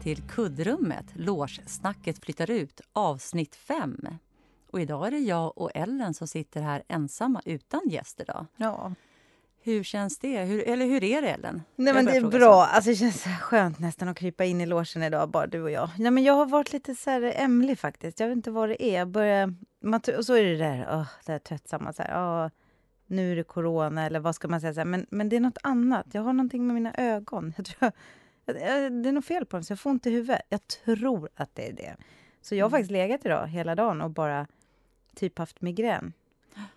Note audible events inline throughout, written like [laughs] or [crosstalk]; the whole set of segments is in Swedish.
till kuddrummet. Låssnacket flyttar ut, avsnitt 5. Och idag är det jag och Ellen som sitter här ensamma utan gäster. Då. Ja. Hur känns det? Hur, eller hur är det, Ellen? Nej, men det är bra. Alltså, det känns skönt nästan att krypa in i låsen idag, bara du och jag. Nej, men jag har varit lite så här ämlig faktiskt. Jag vet inte vad det är. Jag börjar, man, och så är det där, oh, det där tröttsamma. Så här, oh, nu är det corona, eller vad ska man säga? Så här, men, men det är något annat. Jag har någonting med mina ögon. Jag tror, det är något fel på dem, så jag får ont i huvudet. Jag tror att det är det. Så jag har mm. faktiskt legat idag hela dagen och bara typ haft migrän.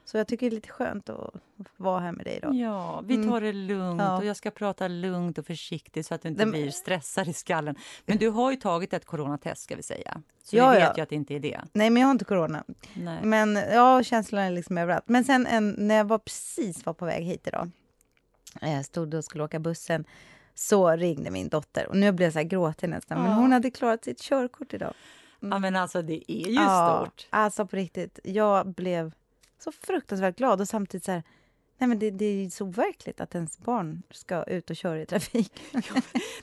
Så jag tycker det är lite skönt att vara här med dig idag. Ja, vi mm. tar det lugnt ja. och jag ska prata lugnt och försiktigt så att du inte Men... blir stressad i skallen. Men du har ju tagit ett coronatest ska vi säga. Så ja, vi vet ja. ju att det inte är det. Nej, men jag har inte corona. Nej. Men ja, känslan är liksom överallt. Men sen en, när jag var precis var på väg hit idag, jag eh, stod och skulle åka bussen, så ringde min dotter. Och nu blev jag så här gråtig nästan, men hon hade klarat sitt körkort idag. Mm. Ja, men alltså det är ju ja, stort. Alltså på riktigt. Jag blev så fruktansvärt glad och samtidigt så här, nej men det, det är så overkligt att ens barn ska ut och köra i trafik. [laughs] ja,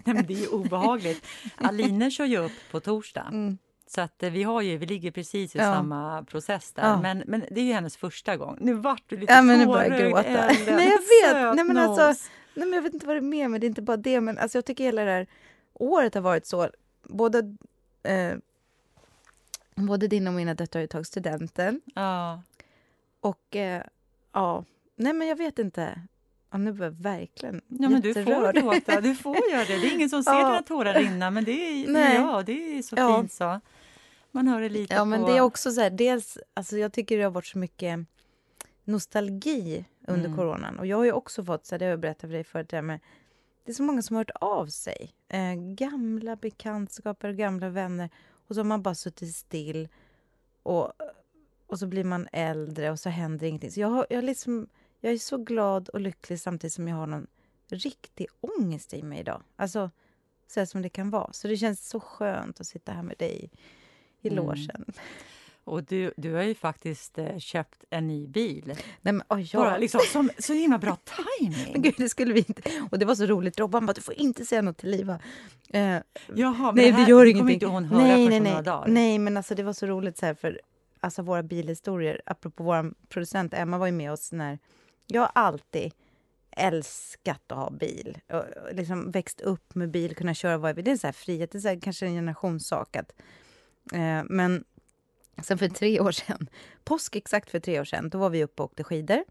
nej men det är ju obehagligt. [laughs] Aline kör ju upp på torsdag. Mm. Så att eh, vi, har ju, vi ligger precis i ja. samma process där. Ja. Men, men det är ju hennes första gång. Nu vart du lite ja, men tårögd, gråta. Nej, jag vet. Nej, men alltså, nej, men jag vet inte vad det är med men det är inte bara det. Men alltså, jag tycker hela det här året har varit så. Både, eh, både din och mina döttrar har tagit studenten. Ja. Och eh, ja, nej men jag vet inte. Ja, nu blir jag verkligen ja, men Du får gråta, du får göra det. Det är ingen som ser [laughs] ja. dina tårar rinna, men det är, [laughs] nej. ja, det är så ja. fint så. Man hör det lite Ja, på... men det är också så här, dels, alltså jag tycker det har varit så mycket nostalgi under mm. coronan. Och jag har ju också fått, så här, det har jag berättat för dig förut, det, med, det är så många som har hört av sig. Eh, gamla bekantskaper, gamla vänner. Och så har man bara suttit still och och så blir man äldre och så händer ingenting. Så jag, har, jag, liksom, jag är så glad och lycklig samtidigt som jag har någon riktig ångest i mig idag. Alltså, så som det kan vara. Så det känns så skönt att sitta här med dig i mm. logen. Och du, du har ju faktiskt eh, köpt en ny bil. Nej, men, oh, ja. Bara liksom, som, så himla bra timing. [laughs] men gud, det skulle vi inte. Och det var så roligt. Robban bara, du får inte säga något till Liva. Uh, Jaha, men nej, det, här, det gör ingenting. inte hon höra nej, nej, nej. några dagar. Nej, men alltså det var så roligt så här, för alltså våra bilhistorier, apropå vår producent Emma var ju med oss när... Jag har alltid älskat att ha bil. Och liksom växt upp med bil, kunna köra vad jag vill. Det är så här frihet, det är så här, kanske en generationssak. Att, eh, men sen för tre år sedan, påsk exakt för tre år sedan, då var vi uppe och åkte skidor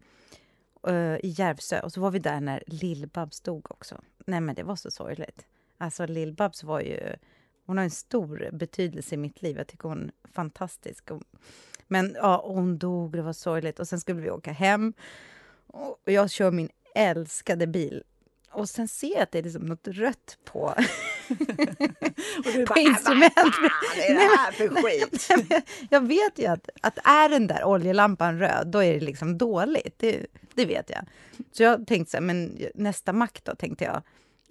eh, i Järvsö. Och så var vi där när Lill-Babs dog också. Nej men det var så sorgligt. Alltså Lill-Babs var ju hon har en stor betydelse i mitt liv. Jag tycker hon är fantastisk. Men ja, hon dog, det var sorgligt. Och sen skulle vi åka hem. Och jag kör min älskade bil. Och sen ser jag att det är liksom något rött på, [laughs] på instrument. Vad är det här för skit? jag vet ju att, att är den där oljelampan röd, då är det liksom dåligt. Det, det vet jag. Så jag tänkte så här, men nästa mack då, tänkte jag.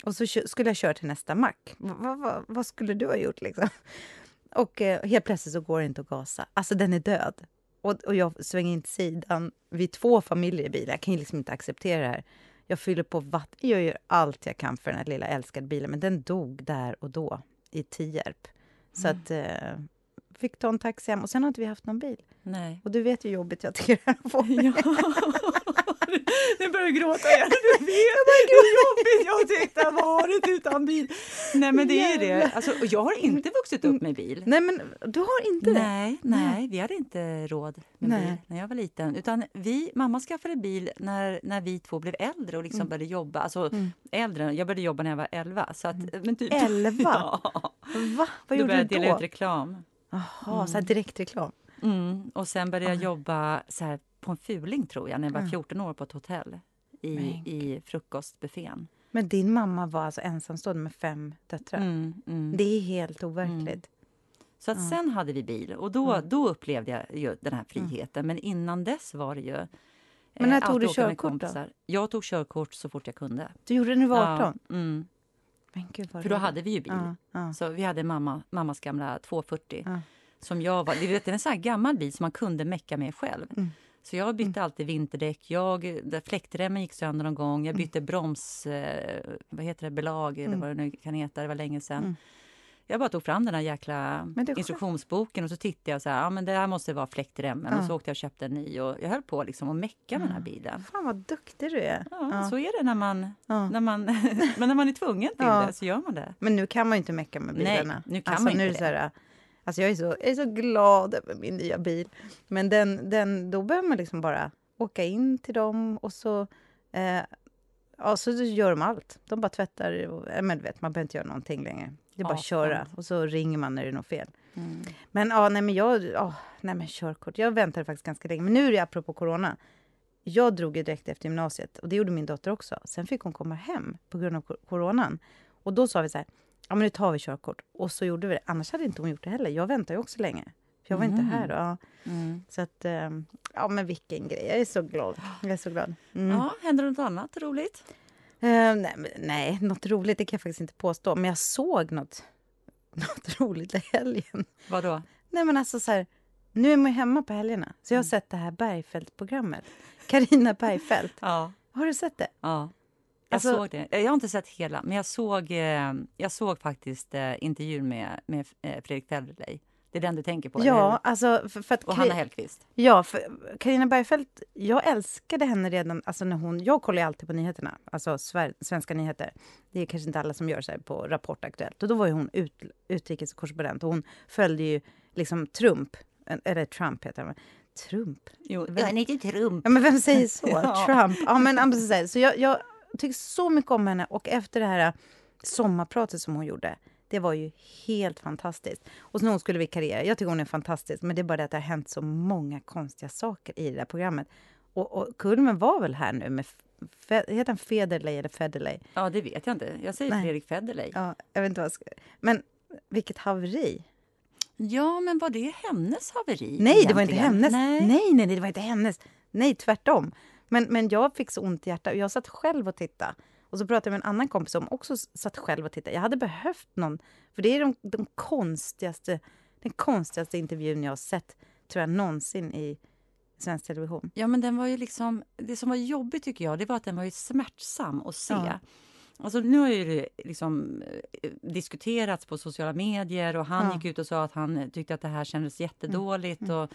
Och så skulle jag köra till nästa mack. Vad, vad, vad skulle du ha gjort liksom? Och eh, helt plötsligt så går det inte att gasa. Alltså den är död. Och, och jag svänger in till sidan. Vi är två familjer i bilen. Jag kan ju liksom inte acceptera det här. Jag fyller på vatten. Jag gör allt jag kan för den här lilla älskade bilen. Men den dog där och då i Tierp. Så mm. att eh, fick ta en taxi hem och sen har inte vi haft någon bil. Nej. Och du vet hur jobbigt jag tycker det här [laughs] Ja. [laughs] nu börjar jag gråta igen. Du vet hur jobbigt jag tyckte det varit utan bil. Nej men det är det. Alltså, jag har inte vuxit upp med bil. Nej men du har inte det? Nej, nej vi hade inte råd med nej. bil när jag var liten. Utan vi, mamma skaffade bil när, när vi två blev äldre och liksom mm. började jobba. Alltså mm. äldre, jag började jobba när jag var elva. Så att, mm. men typ, elva? [laughs] ja. Va? Vad gjorde du då? dela ut reklam. Jaha, mm. så direktreklam? Mm. Och sen började jag jobba så här, på en fuling, tror jag, när jag var 14 år på ett hotell i, i frukostbuffén. Men din mamma var alltså ensamstående med fem döttrar? Mm, mm. Det är helt overkligt. Mm. Så att sen hade vi bil och då, mm. då upplevde jag ju den här mm. friheten. Men innan dess var det ju... Men när eh, tog du körkort då? Jag tog körkort så fort jag kunde. Du gjorde det när du var 18? Ja, mm. Gud, För då hade vi ju bil. Ja, ja. Så vi hade mamma, mammas gamla 240. Som jag var, det är en sån gammal bil som man kunde mecka med själv. Mm. Så jag bytte mm. alltid vinterdäck. Jag, fläktremmen gick sönder någon gång. Jag mm. bytte broms... Eh, vad heter det? Belag, eller mm. vad det nu kan heta. Det var länge sedan. jag bara tog fram den här jäkla instruktionsboken och så tittade jag så här, ja men det här måste vara fläktremmen ja. och så åkte jag och köpte en ny och jag höll på liksom att mecka med den här bilen. Fan vad duktig du är! Ja, ja. så är det när man, när man, [laughs] men när man är tvungen till det så gör man det. Men nu kan man ju inte mecka med bilarna. Nej, nu kan alltså, man inte nu det. Alltså jag är, så, jag är så glad över min nya bil. Men den, den, då behöver man liksom bara åka in till dem och så eh, Ja, så gör de allt. De bara tvättar. Och, men vet, man behöver inte göra någonting längre. Det är bara att köra och så ringer man när det är något fel. Mm. Men ja, nej men jag... Oh, nej men körkort. Jag väntade faktiskt ganska länge. Men nu är det apropå corona. Jag drog ju direkt efter gymnasiet och det gjorde min dotter också. Sen fick hon komma hem på grund av coronan. Och då sa vi så här, ja men nu tar vi körkort. Och så gjorde vi det. Annars hade inte hon gjort det heller. Jag väntade ju också länge. För jag var mm. inte här då. Mm. Så att, ehm, ja men vilken grej. Jag är så glad. Jag är så glad. Mm. Ja, händer det något annat roligt? Uh, nej, nej, något roligt det kan jag faktiskt inte påstå. Men jag såg något, [laughs] något roligt i helgen. Vadå? Nej men alltså så här, nu är man hemma på helgerna. Så jag har mm. sett det här Bergfeldt-programmet. Karina Bergfeldt. ja. Har du sett det? Ja. Jag alltså, såg det. Jag har inte sett hela, men jag såg, eh, jag såg faktiskt eh, intervjun med, med Fredrik Federley. Det är den du tänker på? Ja, alltså... För, för att, och Hanna Hellquist? Ja, för Carina Bergfeldt, jag älskade henne redan... Alltså när hon, jag kollar alltid på nyheterna, alltså svenska nyheter. Det är kanske inte alla som gör så här på Rapport Aktuellt. Och då var hon ut, utrikeskorrespondent och hon följde ju liksom Trump, eller Trump heter han. Trump? Jo, vem, inte Trump. Ja, men vem säger så? [laughs] ja. Trump. Ja, men, så jag, jag tycker så mycket om henne och efter det här sommarpratet som hon gjorde det var ju helt fantastiskt. Och så hon skulle vikariera. Jag tycker hon är fantastisk, men det är bara det att det har hänt så många konstiga saker i det där programmet. Och, och kulmen var väl här nu med Heter han Federley eller Federley? Ja, det vet jag inte. Jag säger Nej. Fredrik Federley. Ja, jag vet inte vad ska... Men vilket haveri! Ja, men var det hennes haveri? Nej, egentligen? det var inte hennes. Nej. nej, nej, det var inte hennes. Nej, tvärtom. Men, men jag fick så ont i hjärtat. Jag satt själv och tittade. Och så pratade jag med en annan kompis som också satt själv och tittade. Jag hade behövt någon, för det är de, de konstigaste, den konstigaste intervjun jag har sett, tror jag, någonsin i svensk television. Ja, men den var ju liksom, det som var jobbigt tycker jag, det var att den var ju smärtsam att se. Ja. Alltså, nu har ju det liksom eh, diskuterats på sociala medier och han ja. gick ut och sa att han tyckte att det här kändes jättedåligt. Mm. Och,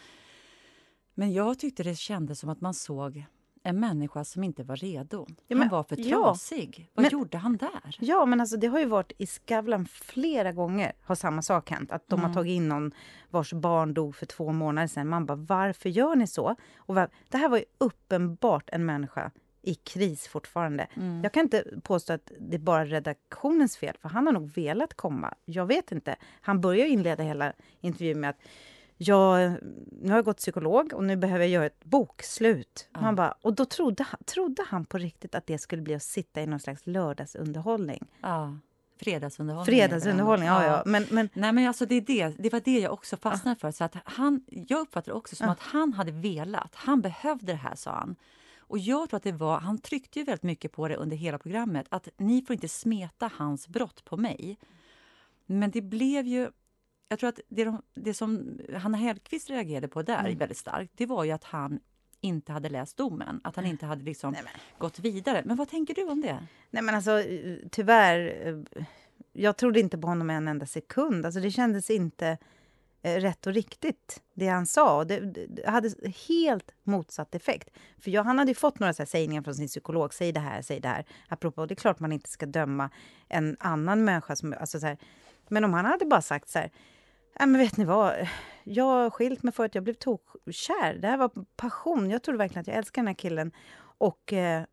men jag tyckte det kändes som att man såg en människa som inte var redo. Ja, men, han var för trasig. Ja, Vad men, gjorde han där? Ja, men alltså, det har ju varit i Skavlan flera gånger har samma sak hänt. Att de mm. har tagit in någon vars barn dog för två månader sedan. Man bara, varför gör ni så? Och det här var ju uppenbart en människa i kris fortfarande. Mm. Jag kan inte påstå att det är bara redaktionens fel, för han har nog velat komma. Jag vet inte. Han börjar inleda hela intervjun med att jag, nu har jag gått psykolog och nu behöver jag göra ett bokslut. Ja. Man bara, och då trodde han, trodde han på riktigt att det skulle bli att sitta i någon slags lördagsunderhållning. Ja. Fredagsunderhållning. Fredagsunderhållning, ja. ja. Men, men... Nej, men alltså det, är det, det var det jag också fastnade för. Så att han, jag uppfattar det också som att han hade velat. Han behövde det här, sa han. Och jag tror att det var, Han tryckte ju väldigt mycket på det under hela programmet. Att ni får inte smeta hans brott på mig. Men det blev ju jag tror att det, de, det som Hanna Hellquist reagerade på där mm. väldigt starkt, det var ju att han inte hade läst domen, att han inte hade liksom Nej, gått vidare. Men vad tänker du om det? Nej men alltså tyvärr, eh, jag trodde inte på honom en enda sekund. Alltså det kändes inte eh, rätt och riktigt, det han sa. Det, det hade helt motsatt effekt. För jag, han hade ju fått några så sägningar från sin psykolog, säg det här, säg det här. Apropå, det är klart man inte ska döma en annan människa. Som, alltså så här, men om han hade bara sagt så här, Ja, men vet ni vad? Jag har skilt mig för att jag blev tokkär. Det här var passion. Jag trodde verkligen att jag älskar den här killen. Och eh,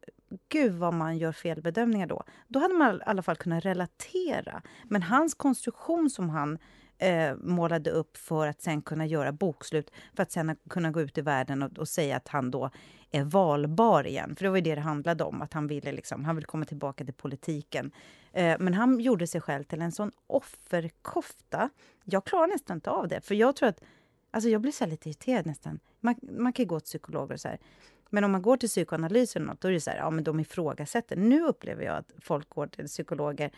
gud vad man gör felbedömningar då. Då hade man i alla fall kunnat relatera. Men hans konstruktion som han eh, målade upp för att sen kunna göra bokslut, för att sen kunna gå ut i världen och, och, säga att han då är valbar igen. För det var ju det det handlade om, att han ville, liksom, han ville komma tillbaka till politiken. Eh, men han gjorde sig själv till en sån offerkofta. Jag klarar nästan inte av det, för jag tror att Alltså jag blir så lite irriterad nästan. Man, man kan ju gå till psykologer och så här. Men om man går till psykoanalys eller något, då är det så här, ja men de ifrågasätter. Nu upplever jag att folk går till psykologer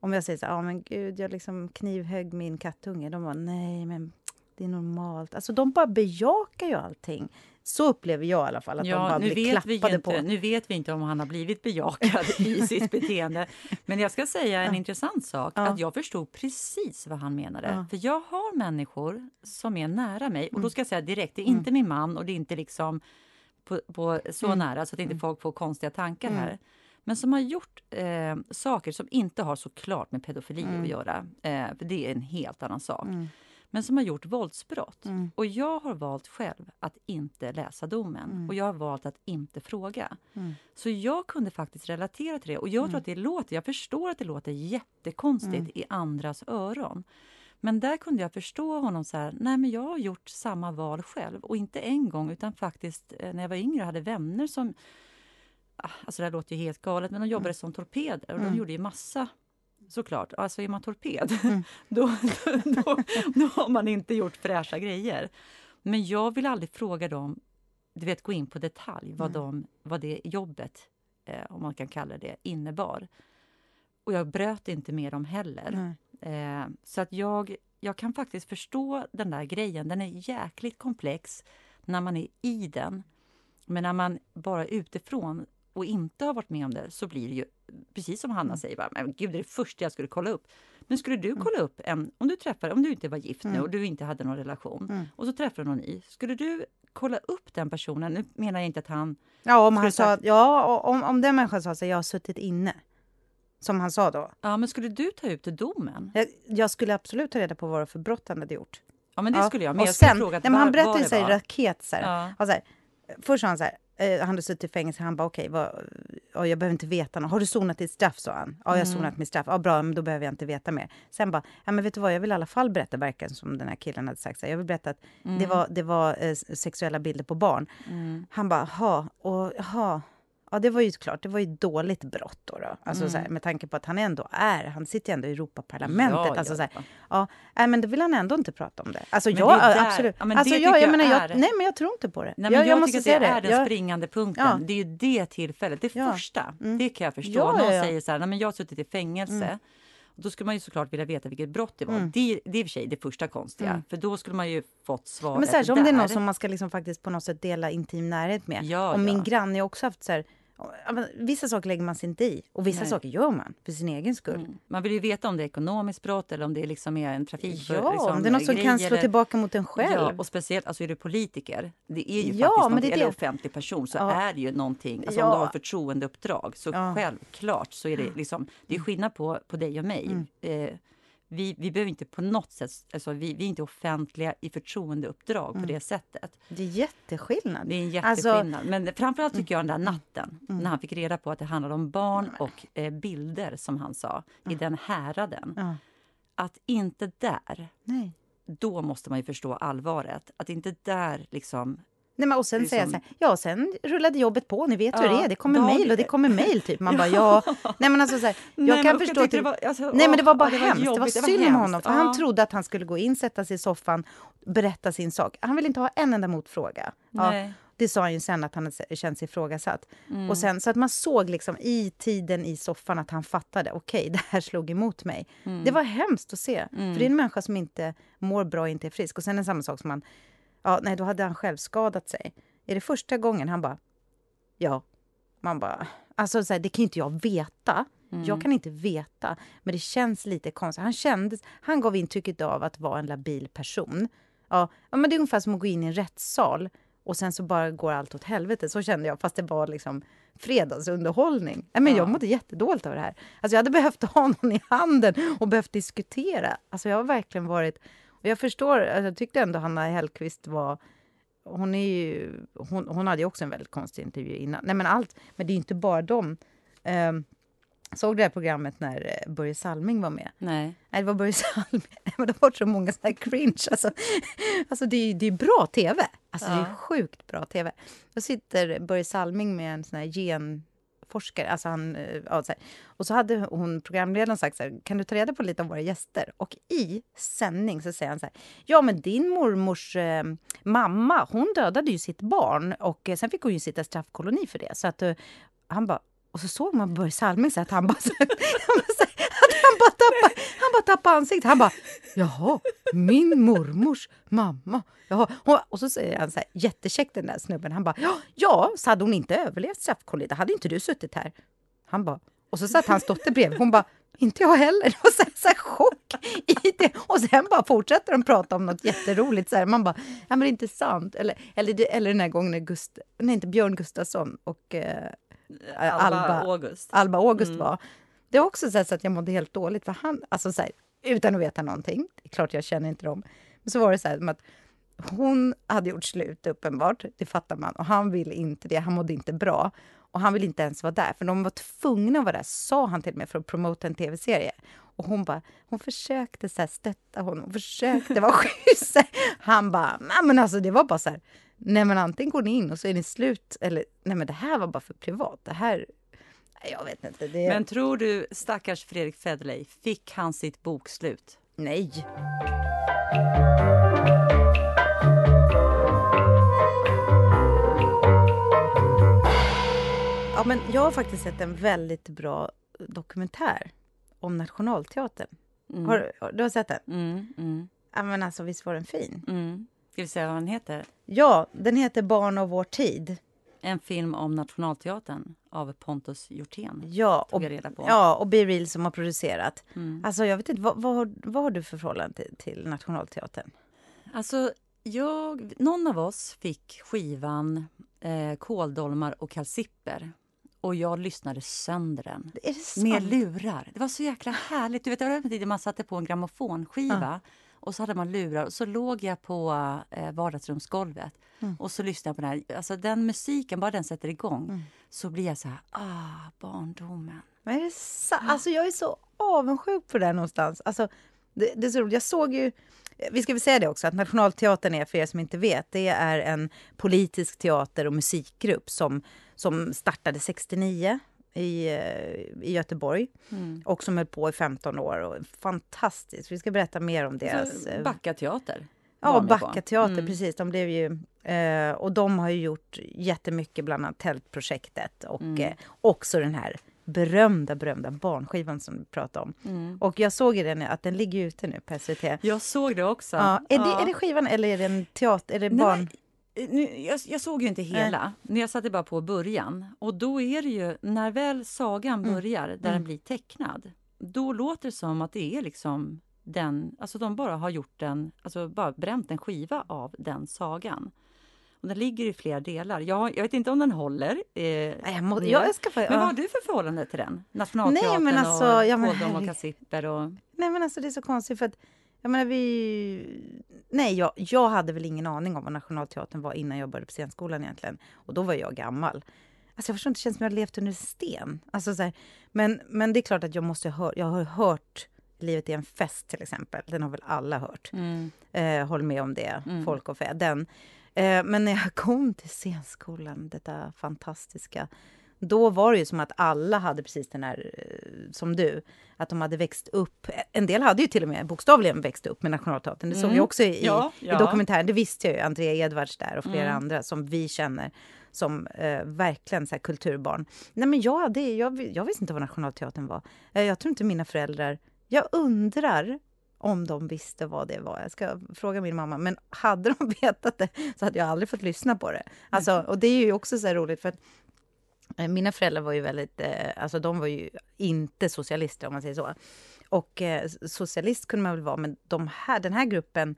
om jag säger så ja men gud, jag liksom knivhögg min kattunge. De var nej men det är normalt. Alltså de bara bejakar ju allting. Så upplever jag i alla fall, att ja, de bara blir klappade på. Nu vet vi inte om han har blivit bejakad i [laughs] sitt beteende. Men jag ska säga en ja. intressant sak, ja. att jag förstod precis vad han menade. För jag har människor som är nära mig, och då mm. ska jag säga direkt, det är inte mm. min man och det är inte liksom på, på så mm. nära så att inte mm. folk får konstiga tankar mm. här. Men som har gjort eh, saker som inte har så klart med pedofili att mm. göra. Eh, för det är en helt annan sak men som har gjort våldsbrott. Mm. Och jag har valt själv att inte läsa domen mm. och jag har valt att inte fråga. Mm. Så jag kunde faktiskt relatera till det och jag tror mm. att det låter, jag förstår att det låter jättekonstigt mm. i andras öron. Men där kunde jag förstå honom så här, nej men jag har gjort samma val själv och inte en gång utan faktiskt eh, när jag var yngre hade vänner som ah, Alltså det här låter ju helt galet, men de jobbade mm. som torpeder och de gjorde ju massa såklart. Alltså är man torped, mm. [laughs] då, då, då, har man inte gjort fräscha grejer. Men jag vill aldrig fråga dem, du vet gå in på detalj, vad, mm. de, vad det jobbet, eh, om man kan kalla det, innebar. Och jag bröt inte med dem heller. Eh, så att jag, jag kan faktiskt förstå den där grejen. Den är jäkligt komplex när man är i den. Men när man bara utifrån och inte har varit med om det så blir det ju precis som Hanna mm. säger, bara, men gud det är det första jag skulle kolla upp. Men skulle du mm. kolla upp en, om du träffar, om du inte var gift mm. nu och du inte hade någon relation mm. och så träffar du någon ny, skulle du kolla upp den personen? Nu menar jag inte att han... Ja, om han sa, ja, om, om den människan sa att jag har suttit inne. Som han sa då. Ja, men skulle du ta ut domen? Jag, jag skulle absolut ta reda på vad det för brott han hade gjort. Ja, men det ja. skulle jag. Men och jag sen, nej, men han berättade ju sig raket så här. Ja. så här, Först sa han så här, han hade suttit i fängelse. Han bara, okej, okay, jag behöver inte veta något. Har du sonat ditt straff? sa han. Ja, jag har mm. sonat mitt straff. Ja, bra, men då behöver jag inte veta mer. Sen bara, ja, men vet du vad, jag vill i alla fall berätta, verkar som den här killen hade sagt. Så jag vill berätta att mm. det var, det var eh, sexuella bilder på barn. Mm. Han bara, ha, och ha. Ja, det var ju klart, det var ju dåligt brott då. då. Alltså, mm. så här, med tanke på att han ändå är, han sitter ju ändå i Europaparlamentet. Ja, alltså, ja. Så här, ja, nej, men då vill han ändå inte prata om det. Alltså, men jag, det absolut. Ja, men alltså, jag, jag, menar, jag, nej, men jag tror inte på det. Nej, jag, jag, måste säga det. är den jag, springande punkten. Ja. Det är ju det tillfället, det första. Mm. Det kan jag förstå. Ja, Någon säger så här, nej, men jag har suttit i fängelse. Mm. Då skulle man ju såklart vilja veta vilket brott det var. Mm. Det, det är i och för sig det första konstiga, mm. för då skulle man ju fått svaret Men särskilt om det är någon som man ska liksom faktiskt på något sätt dela intim närhet med. Ja, och min granne har också haft så här, Vissa saker lägger man sig inte i och vissa Nej. saker gör man för sin egen skull. Mm. Man vill ju veta om det är ekonomiskt brott eller om det liksom är en trafik Ja, liksom, om det är något som kan slå eller... tillbaka mot en själv. Ja, och speciellt alltså är du politiker. Det är ju ja, faktiskt något, det eller offentlig person så ja. är det ju någonting. Alltså ja. om du har förtroendeuppdrag så ja. självklart så är det liksom, det är skillnad på, på dig och mig. Mm. Eh, vi, vi behöver inte på något sätt, alltså vi, vi är inte offentliga i förtroendeuppdrag mm. på det sättet. Det är jätteskillnad. Det är en alltså- jätteskillnad. Alltså, Men framförallt tycker jag den där mm. natten, mm. när han fick reda på att det handlade om barn och eh, bilder, som han sa, i den häraden. Att inte där, Nej. då måste man ju förstå allvaret. Att inte där liksom Nej, men och sen säger så här, ja, sen rullade jobbet på, ni vet ja, hur det är, det kommer mejl och det kommer mejl, typ. Man bara, [laughs] ja. Nej, men alltså så här, jag Nej, kan förstå att det var, alltså, Nej, men det var bara det var hemskt. Jobbigt, det var synd om honom, för ja. han trodde att han skulle gå in, sätta sig i soffan, berätta sin sak. Han ville inte ha en enda motfråga. Ja, det sa han ju sen, att han känt sig ifrågasatt. Mm. Och sen, så att man såg liksom i tiden i soffan att han fattade, okej, okay, [laughs] det här slog emot mig. Mm. Det var hemskt att se, mm. för det är en människa som inte mår bra inte är frisk. Och sen är det samma sak som man Ja, nej, då hade han själv skadat sig. Är det första gången? Han bara, ja. Man bara, alltså så här, det kan inte jag veta. Mm. Jag kan inte veta, men det känns lite konstigt. Han, kändes, han gav intrycket av att vara en labil person. Ja, men det är ungefär som att gå in i en rättssal och sen så bara går allt åt helvete. Så kände jag, fast det var liksom fredagsunderhållning. men ja. Jag mådde jättedåligt av det här. Alltså jag hade behövt ha någon i handen och behövt diskutera. Alltså jag har verkligen varit jag förstår, alltså, jag tyckte ändå Hanna Hellquist var... Hon, är ju, hon, hon hade ju också en väldigt konstig intervju innan. Nej, men allt, men det är inte bara dem. Um, Såg du det här programmet när eh, Börje Salming var med? Nej. Nej, det var Börje Salming. [laughs] Men det var så många så här cringe. Alltså, [laughs] alltså det, är, det är bra tv. Alltså, ja. Det är sjukt bra tv. Då sitter Börje Salming med en sån här gen forskare. Alltså han, eh, ja, så här. Och så hade hon, programledaren sagt så här, kan du ta reda på lite om våra gäster? Och i sändning så säger han så här, ja men din mormors eh, mamma, hon dödade ju sitt barn och eh, sen fick hon ju sitta straffkoloni för det. Så att eh, han bara, och så såg man Börje Salming så att han bara, så, [laughs] att han bara tappade, han bara tappade ansiktet. Han bara, jaha, min mormors mamma. Jaha. Och så säger han så här, jättekäckt den där snubben. Han bara, ja, så hade hon inte överlevt straffkollisionen, hade inte du suttit här. Han bara, och så satt hans dotter bredvid. Hon bara, inte jag heller. [laughs] Och så, så här chock i det. Och sen bara fortsätter de prata om något jätteroligt. Så här. Man bara, ja men det är inte sant. Eller, eller, eller den här gången när Gust, nej, inte Björn Gustafsson och eh, Alba, Alba August, Alba August mm. var. Det är också så, så, att jag mådde helt dåligt. För han, alltså så här, utan att veta någonting. Det är klart jag känner inte dem. Men så var det så här att hon hade gjort slut uppenbart, det fattar man. Och han ville inte det, han mådde inte bra. Och han ville inte ens vara där, för de var tvungna att vara där, sa han till mig, för att promota en tv-serie. Och hon bara, hon försökte så här stötta honom, försökte vara [laughs] schysst. Han bara, nej men alltså det var bara så här, nej men antingen går ni in och så är ni slut, eller nej men det här var bara för privat. Det här, jag vet inte. Det... Men tror du stackars Fredrik Federley, fick han sitt bokslut? Nej. Ja, men jag har faktiskt sett en väldigt bra dokumentär om Nationalteatern. Mm. Har, du har sett den? Mm, mm. Ja, men alltså, visst var den fin? Mm. Ska vi säga vad den heter? Ja, den heter Barn av vår tid. En film om Nationalteatern av Pontus Hjortén. Ja, och, ja, och Be Real som har producerat. Mm. Alltså, jag vet inte, vad, vad, vad har du för förhållande till, till Nationalteatern? Alltså, jag, någon av oss fick skivan eh, Kåldolmar och kalsipper och jag lyssnade sönder den. Med lurar. Det var så jäkla härligt. Du vet, det var man satte på en grammofonskiva ja. Och så hade man lurar och så låg jag på eh, vardagsrumsgolvet mm. och så lyssnade jag på den här. Alltså den musiken, bara den sätter igång mm. så blir jag så här, ah, barndomen. Men är det så? Alltså jag är så avundsjuk på det någonstans. Alltså, det, det är så roligt. Jag såg ju vi ska väl säga det också, att Nationalteatern är, för er som inte vet, det är en politisk teater och musikgrupp som som startade 69 i, eh, i Göteborg mm. och som höll på i 15 år. Och fantastiskt! Vi ska berätta mer om deras... Eh, Backa teater. Ja, Backa teater, mm. precis. De blev ju, eh, och de har ju gjort jättemycket, bland annat Tältprojektet och mm. eh, också den här berömda, berömda barnskivan som du pratade om. Mm. Och jag såg den, att den ligger ute nu på SVT. Jag såg det också. Ja. Är, ja. Det, är det skivan eller är det en teater? Är det barn? Nej, nu, jag, jag, såg ju inte hela, men jag satte bara på början. Och då är det ju, när väl sagan mm. börjar, där mm. den blir tecknad, då låter det som att det är liksom den, alltså de bara har gjort den, alltså bara bränt en skiva av den sagan. Och den ligger i flera delar. Jag, jag vet inte om den håller. Eh, jag må, jag ska men vad har du för förhållande till den? Nationalteatern Nej, men alltså, och ja, men, och Kassipper och... Nej men alltså det är så konstigt för att jag menar, vi... Nej, jag, jag hade väl ingen aning om vad Nationalteatern var innan jag började på scenskolan egentligen. Och då var jag gammal. Alltså jag förstår inte, det känns som jag har levt under sten. Alltså så här, men, men det är klart att jag måste ha jag har hört Livet är en fest till exempel. Den har väl alla hört. Mm. Eh, håll med om det, mm. Folk och fä. Den. Eh, men när jag kom till scenskolan, detta fantastiska då var det ju som att alla hade precis den här, eh, som du, att de hade växt upp. En del hade ju till och med bokstavligen växt upp med Nationalteatern. Det såg mm. jag också i, ja, ja. i dokumentären. Det visste jag ju, Andrea Edwards där och flera mm. andra som vi känner som eh, verkligen så här, kulturbarn. Nej, men jag, hade, jag, jag visste inte vad Nationalteatern var. Eh, jag tror inte mina föräldrar... Jag undrar om de visste vad det var. Jag ska fråga min mamma. Men hade de [laughs] vetat det så hade jag aldrig fått lyssna på det. Alltså, och det är ju också så roligt för att mina föräldrar var ju väldigt, eh, alltså de var ju inte socialister om man säger så. Och eh, socialist kunde man väl vara, men de här, den här gruppen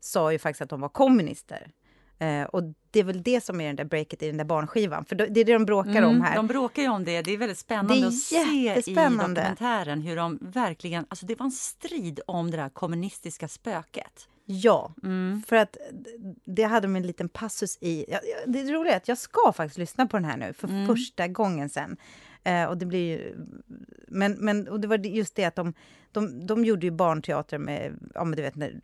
sa ju faktiskt att de var kommunister. Eh, och det är väl det som är den där breaket i den där barnskivan, för det är det de bråkar mm, om här. De bråkar ju om det, det är väldigt spännande är att se i dokumentären hur de verkligen, alltså det var en strid om det där kommunistiska spöket. Ja, mm. för att det hade de en liten passus i. Det är roligt att jag ska faktiskt lyssna på den här nu för mm. första gången sen. Eh, och det blir ju, men, men och det var just det att de, de, de gjorde ju barnteater med, ja men du vet när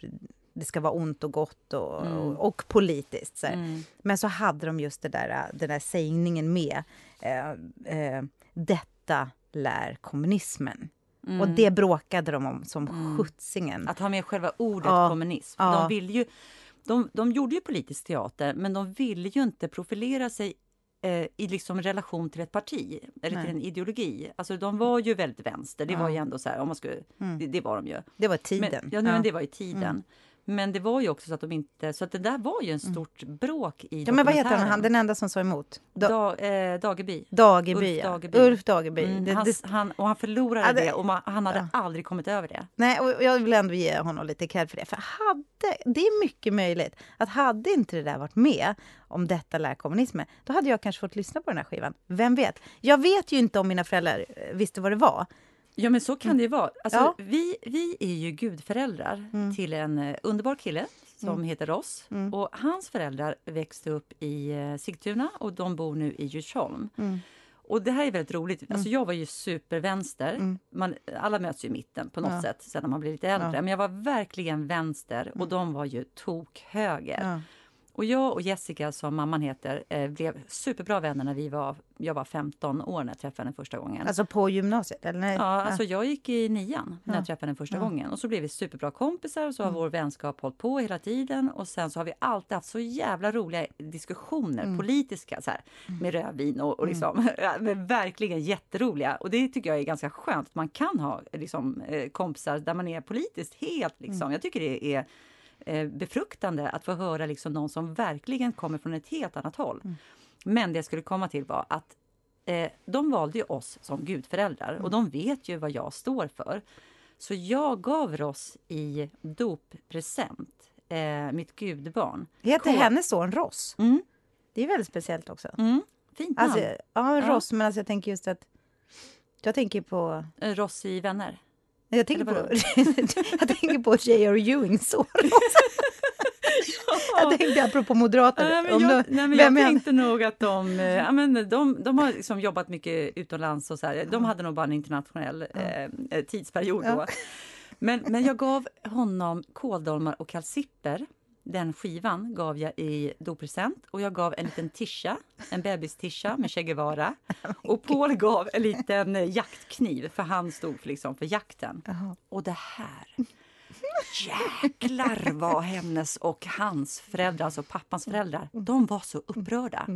det ska vara ont och gott och, mm. och, och, politiskt. Så mm. Men så hade de just det där, den där sägningen med. Eh, eh, detta lär kommunismen. Mm. Och det bråkade de om som mm. skjutsingen. Att ha med själva ordet ja. kommunism. De, vill ju, de, de gjorde ju politisk teater, men de ville ju inte profilera sig eh, i liksom relation till ett parti eller Nej. till en ideologi. Alltså de var ju väldigt vänster, det ja. var ju ändå så här, om man skulle, mm. det, det, var de ju. Det var tiden. Men, ja, men det var i tiden. Mm. Men det var ju också så att de inte... Så att det där var ju en mm. stort bråk i Ja, men vad heter han, den enda som sa emot? Da, eh, Dageby. Dageby, Ulf Dageby. Ulf Dageby. Mm, det, han, det, han, och han förlorade ja, det, det, och man, han hade ja. aldrig kommit över det. Nej, och jag vill ändå ge honom lite cred för det. För hade, det är mycket möjligt att hade inte det där varit med om detta lär kommunismen, då hade jag kanske fått lyssna på den här skivan. Vem vet? Jag vet ju inte om mina föräldrar eh, visste vad det var. Ja, men så kan det ju vara. Alltså, ja. vi, vi är ju gudföräldrar mm. till en uh, underbar kille som mm. heter Ross. Mm. Och hans föräldrar växte upp i uh, Sigtuna och de bor nu i Djursholm. Mm. Och det här är väldigt roligt. Alltså mm. jag var ju supervänster. Mm. Man, alla möts ju i mitten på något ja. sätt sen när man blir lite äldre. Ja. Men jag var verkligen vänster och de var ju tokhöger. Och jag och Jessica, som mamman heter, eh, blev superbra vänner när vi var, jag var 15 år när jag träffade henne första gången. Alltså på gymnasiet? Eller? Ja, alltså jag gick i nian när jag träffade henne första ja. gången. Och så blev vi superbra kompisar och så har mm. vår vänskap hållit på hela tiden. Och sen så har vi alltid haft så jävla roliga diskussioner, mm. politiska, så här, mm. med rödvin och, och liksom, mm. [laughs] verkligen jätteroliga. Och det tycker jag är ganska skönt, att man kan ha liksom, eh, kompisar där man är politiskt helt liksom. Mm. Jag tycker det är befruktande att få höra liksom någon som verkligen kommer från ett helt annat håll. Mm. Men det jag skulle komma till var att eh, de valde ju oss som gudföräldrar mm. och de vet ju vad jag står för. Så jag gav Ross i doppresent eh, mitt gudbarn. Heter hennes son Ross? Mm. Det är väldigt speciellt också. Mm. Fint namn. Alltså, ja, Ross, ja. men alltså jag tänker just att... Jag tänker på... Eh, Ross i Vänner. [laughs] Jag tänker, på, [laughs] [laughs] jag tänker på J.R. Ewings son. Jag tänkte apropå Moderaterna. Men jag, nej, men jag tänkte nog att de, eh, ja, men de, de har liksom jobbat mycket utomlands och så här. De hade nog bara en internationell eh, eh, tidsperiod då. Men, men jag gav honom kåldolmar och kalsipper den skivan gav jag i dopresent och jag gav en liten tisha, en bebistisha med Che Guevara. Och Paul gav en liten jaktkniv för han stod för, liksom för jakten. Och det här Jäklar vad hennes och hans föräldrar, alltså pappans föräldrar, de var så upprörda.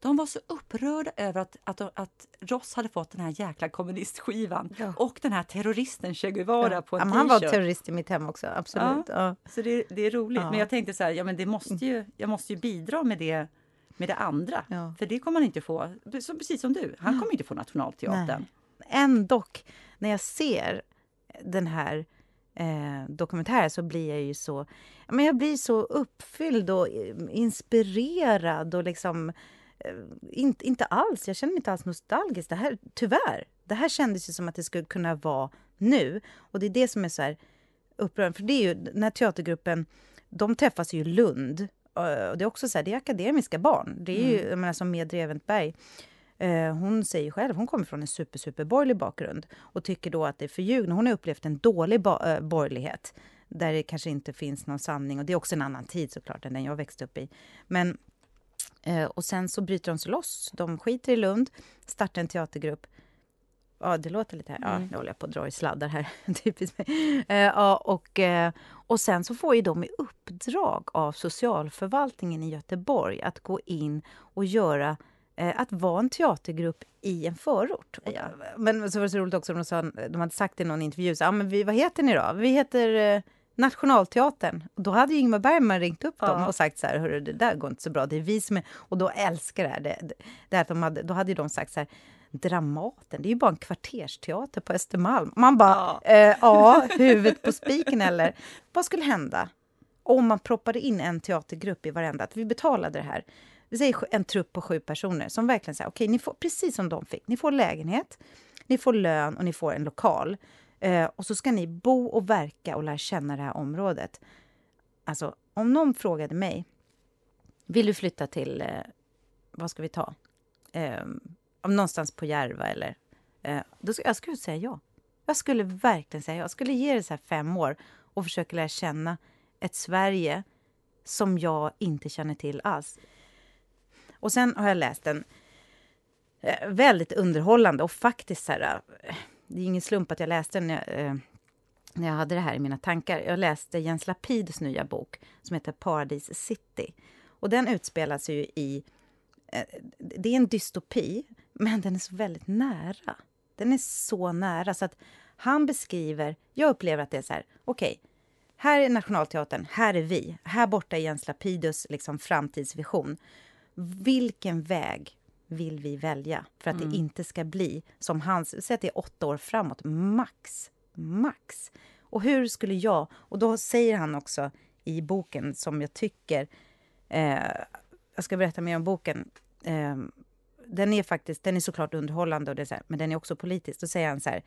De var så upprörda över att, att, att Ross hade fått den här jäkla kommunistskivan ja. och den här terroristen Che Guevara ja. på en ja, Han var terrorist i mitt hem också, absolut. Ja. Så det, det, är roligt. Men jag tänkte så här, ja, men det måste ju, jag måste ju bidra med det, med det andra. För det kommer han inte få, så, precis som du, han kommer inte få Nationalteatern. Ändå, när jag ser den här eh, dokumentären så blir jag ju så... Men jag blir så uppfylld och eh, inspirerad och liksom inte, inte alls, jag känner mig inte alls nostalgisk. Det här, tyvärr. Det här kändes ju som att det skulle kunna vara nu. Och det är det som är så här upprörande. För det är ju, den här teatergruppen, de träffas ju i Lund. Eh, och det är också så här, det är akademiska barn. Det är ju, mm. jag menar, som Medre Eventberg. Eh, hon säger själv, hon kommer från en super, super borgerlig bakgrund och tycker då att det är förljugna. Hon har upplevt en dålig borgerlighet där det kanske inte finns någon sanning. Och det är också en annan tid såklart än den jag växte upp i. Men Eh, och sen så bryter de sig loss. De skiter i Lund, startar en teatergrupp. Ja, det låter lite här. Ja, mm. nu håller jag på att dra i sladdar här. [laughs] Typiskt. Eh, ja, och, eh, och sen så får ju de i uppdrag av socialförvaltningen i Göteborg att gå in och göra eh, att vara en teatergrupp i en förort. Ja. Men så var det så roligt också, de, sa, de hade sagt i någon intervju, så, ah, men vi, vad heter ni då? Vi heter Nationalteatern. Då hade ju Ingmar Bergman ringt upp dem och sagt så här, Hörru, det där går inte så bra, det är vi som är... Och då älskar det här. Det, det, det att de hade, då hade de sagt så här, Dramaten, det är ju bara en kvartersteater på Östermalm. Man bara, ja, eh, ja huvudet på spiken eller? [laughs] Vad skulle hända om man proppade in en teatergrupp i varenda? Att vi betalade det här. Vi säger en trupp på sju personer som verkligen säger, okej, okay, ni får precis som de fick. Ni får lägenhet, ni får lön och ni får en lokal. Eh, och så ska ni bo och verka och lära känna det här området. Alltså, om någon frågade mig, vill du flytta till, eh, vad ska vi ta? Eh, någonstans på Järva eller... Eh, då, jag skulle säga ja. Jag skulle verkligen säga ja. Jag skulle ge det så här fem år och försöka lära känna ett Sverige som jag inte känner till alls. Och sen har jag läst en eh, väldigt underhållande och faktiskt så här, eh, det är ingen slump att jag läste den när jag, eh, när jag hade det här i mina tankar. Jag läste Jens Lapids nya bok som heter Paradise City. Och den utspelar sig ju i Eh, det är en dystopi, men den är så väldigt nära. Den är så nära så att han beskriver... Jag upplever att det är så här, okej, okay, här är Nationalteatern, här är vi. Här borta är Jens Lapidus liksom, framtidsvision. Vilken väg vill vi välja för att mm. det inte ska bli som hans... Säg att det är åtta år framåt, max. Max. Och hur skulle jag... Och då säger han också i boken, som jag tycker... Eh, jag ska berätta mer om boken. Eh, den är faktiskt, den är såklart underhållande, och det här, men den är också politisk. Då säger han så här,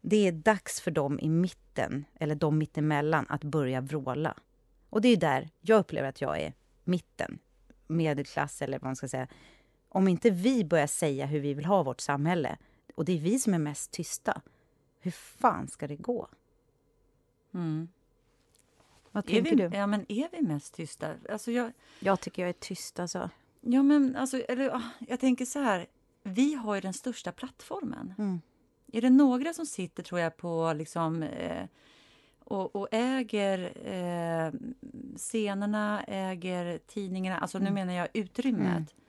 det är dags för dem i mitten, eller de mittemellan, att börja vråla. Och det är där jag upplever att jag är mitten, medelklass eller vad man ska säga. Om inte vi börjar säga hur vi vill ha vårt samhälle, och det är vi som är mest tysta, hur fan ska det gå? Mm. Vad tänker vi, du? Ja, men är vi mest tysta? Alltså jag, jag tycker jag är tyst. Alltså. Ja, men alltså, eller, ah, jag tänker så här. Vi har ju den största plattformen. Mm. Är det några som sitter, tror jag, på liksom, eh, och, och, äger eh, scenerna, äger tidningarna, alltså mm. nu menar jag utrymmet, mm.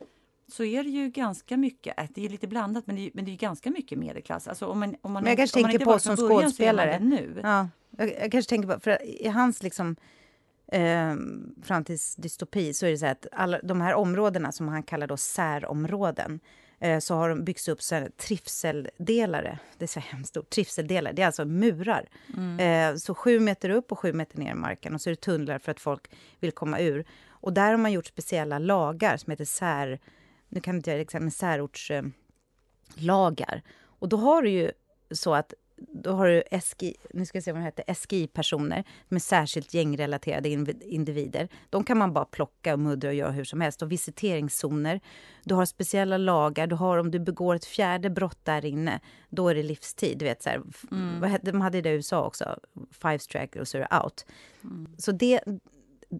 Så är det ju ganska mycket, det är lite blandat, men det är, men det är ganska mycket medelklass. Alltså om man, om man, men jag kanske tänker på som skådespelare. Nu. Ja, jag, jag, kanske tänker på, för i hans liksom eh, framtidsdystopi så är det så att alla de här områdena som han kallar då särområden eh, så har de byggts upp så här, trivseldelare. Det är så hemskt stort. Trivseldelare, det är alltså murar. Mm. Eh, så sju meter upp och sju meter ner i marken och så är det tunnlar för att folk vill komma ur. Och där har man gjort speciella lagar som heter sär... Nu kan jag inte göra det exakt, särortslagar. och då har du ju så att då har du SGI, nu ska jag se vad de heter, SGI-personer med särskilt gängrelaterade individer. De kan man bara plocka och muddra och göra hur som helst. Och visiteringszoner. Du har speciella lagar. Du har om du begår ett fjärde brott där inne, då är det livstid. Du vet, så här, mm. De hade det i USA också. Five strike och så är det out. Mm. Så det,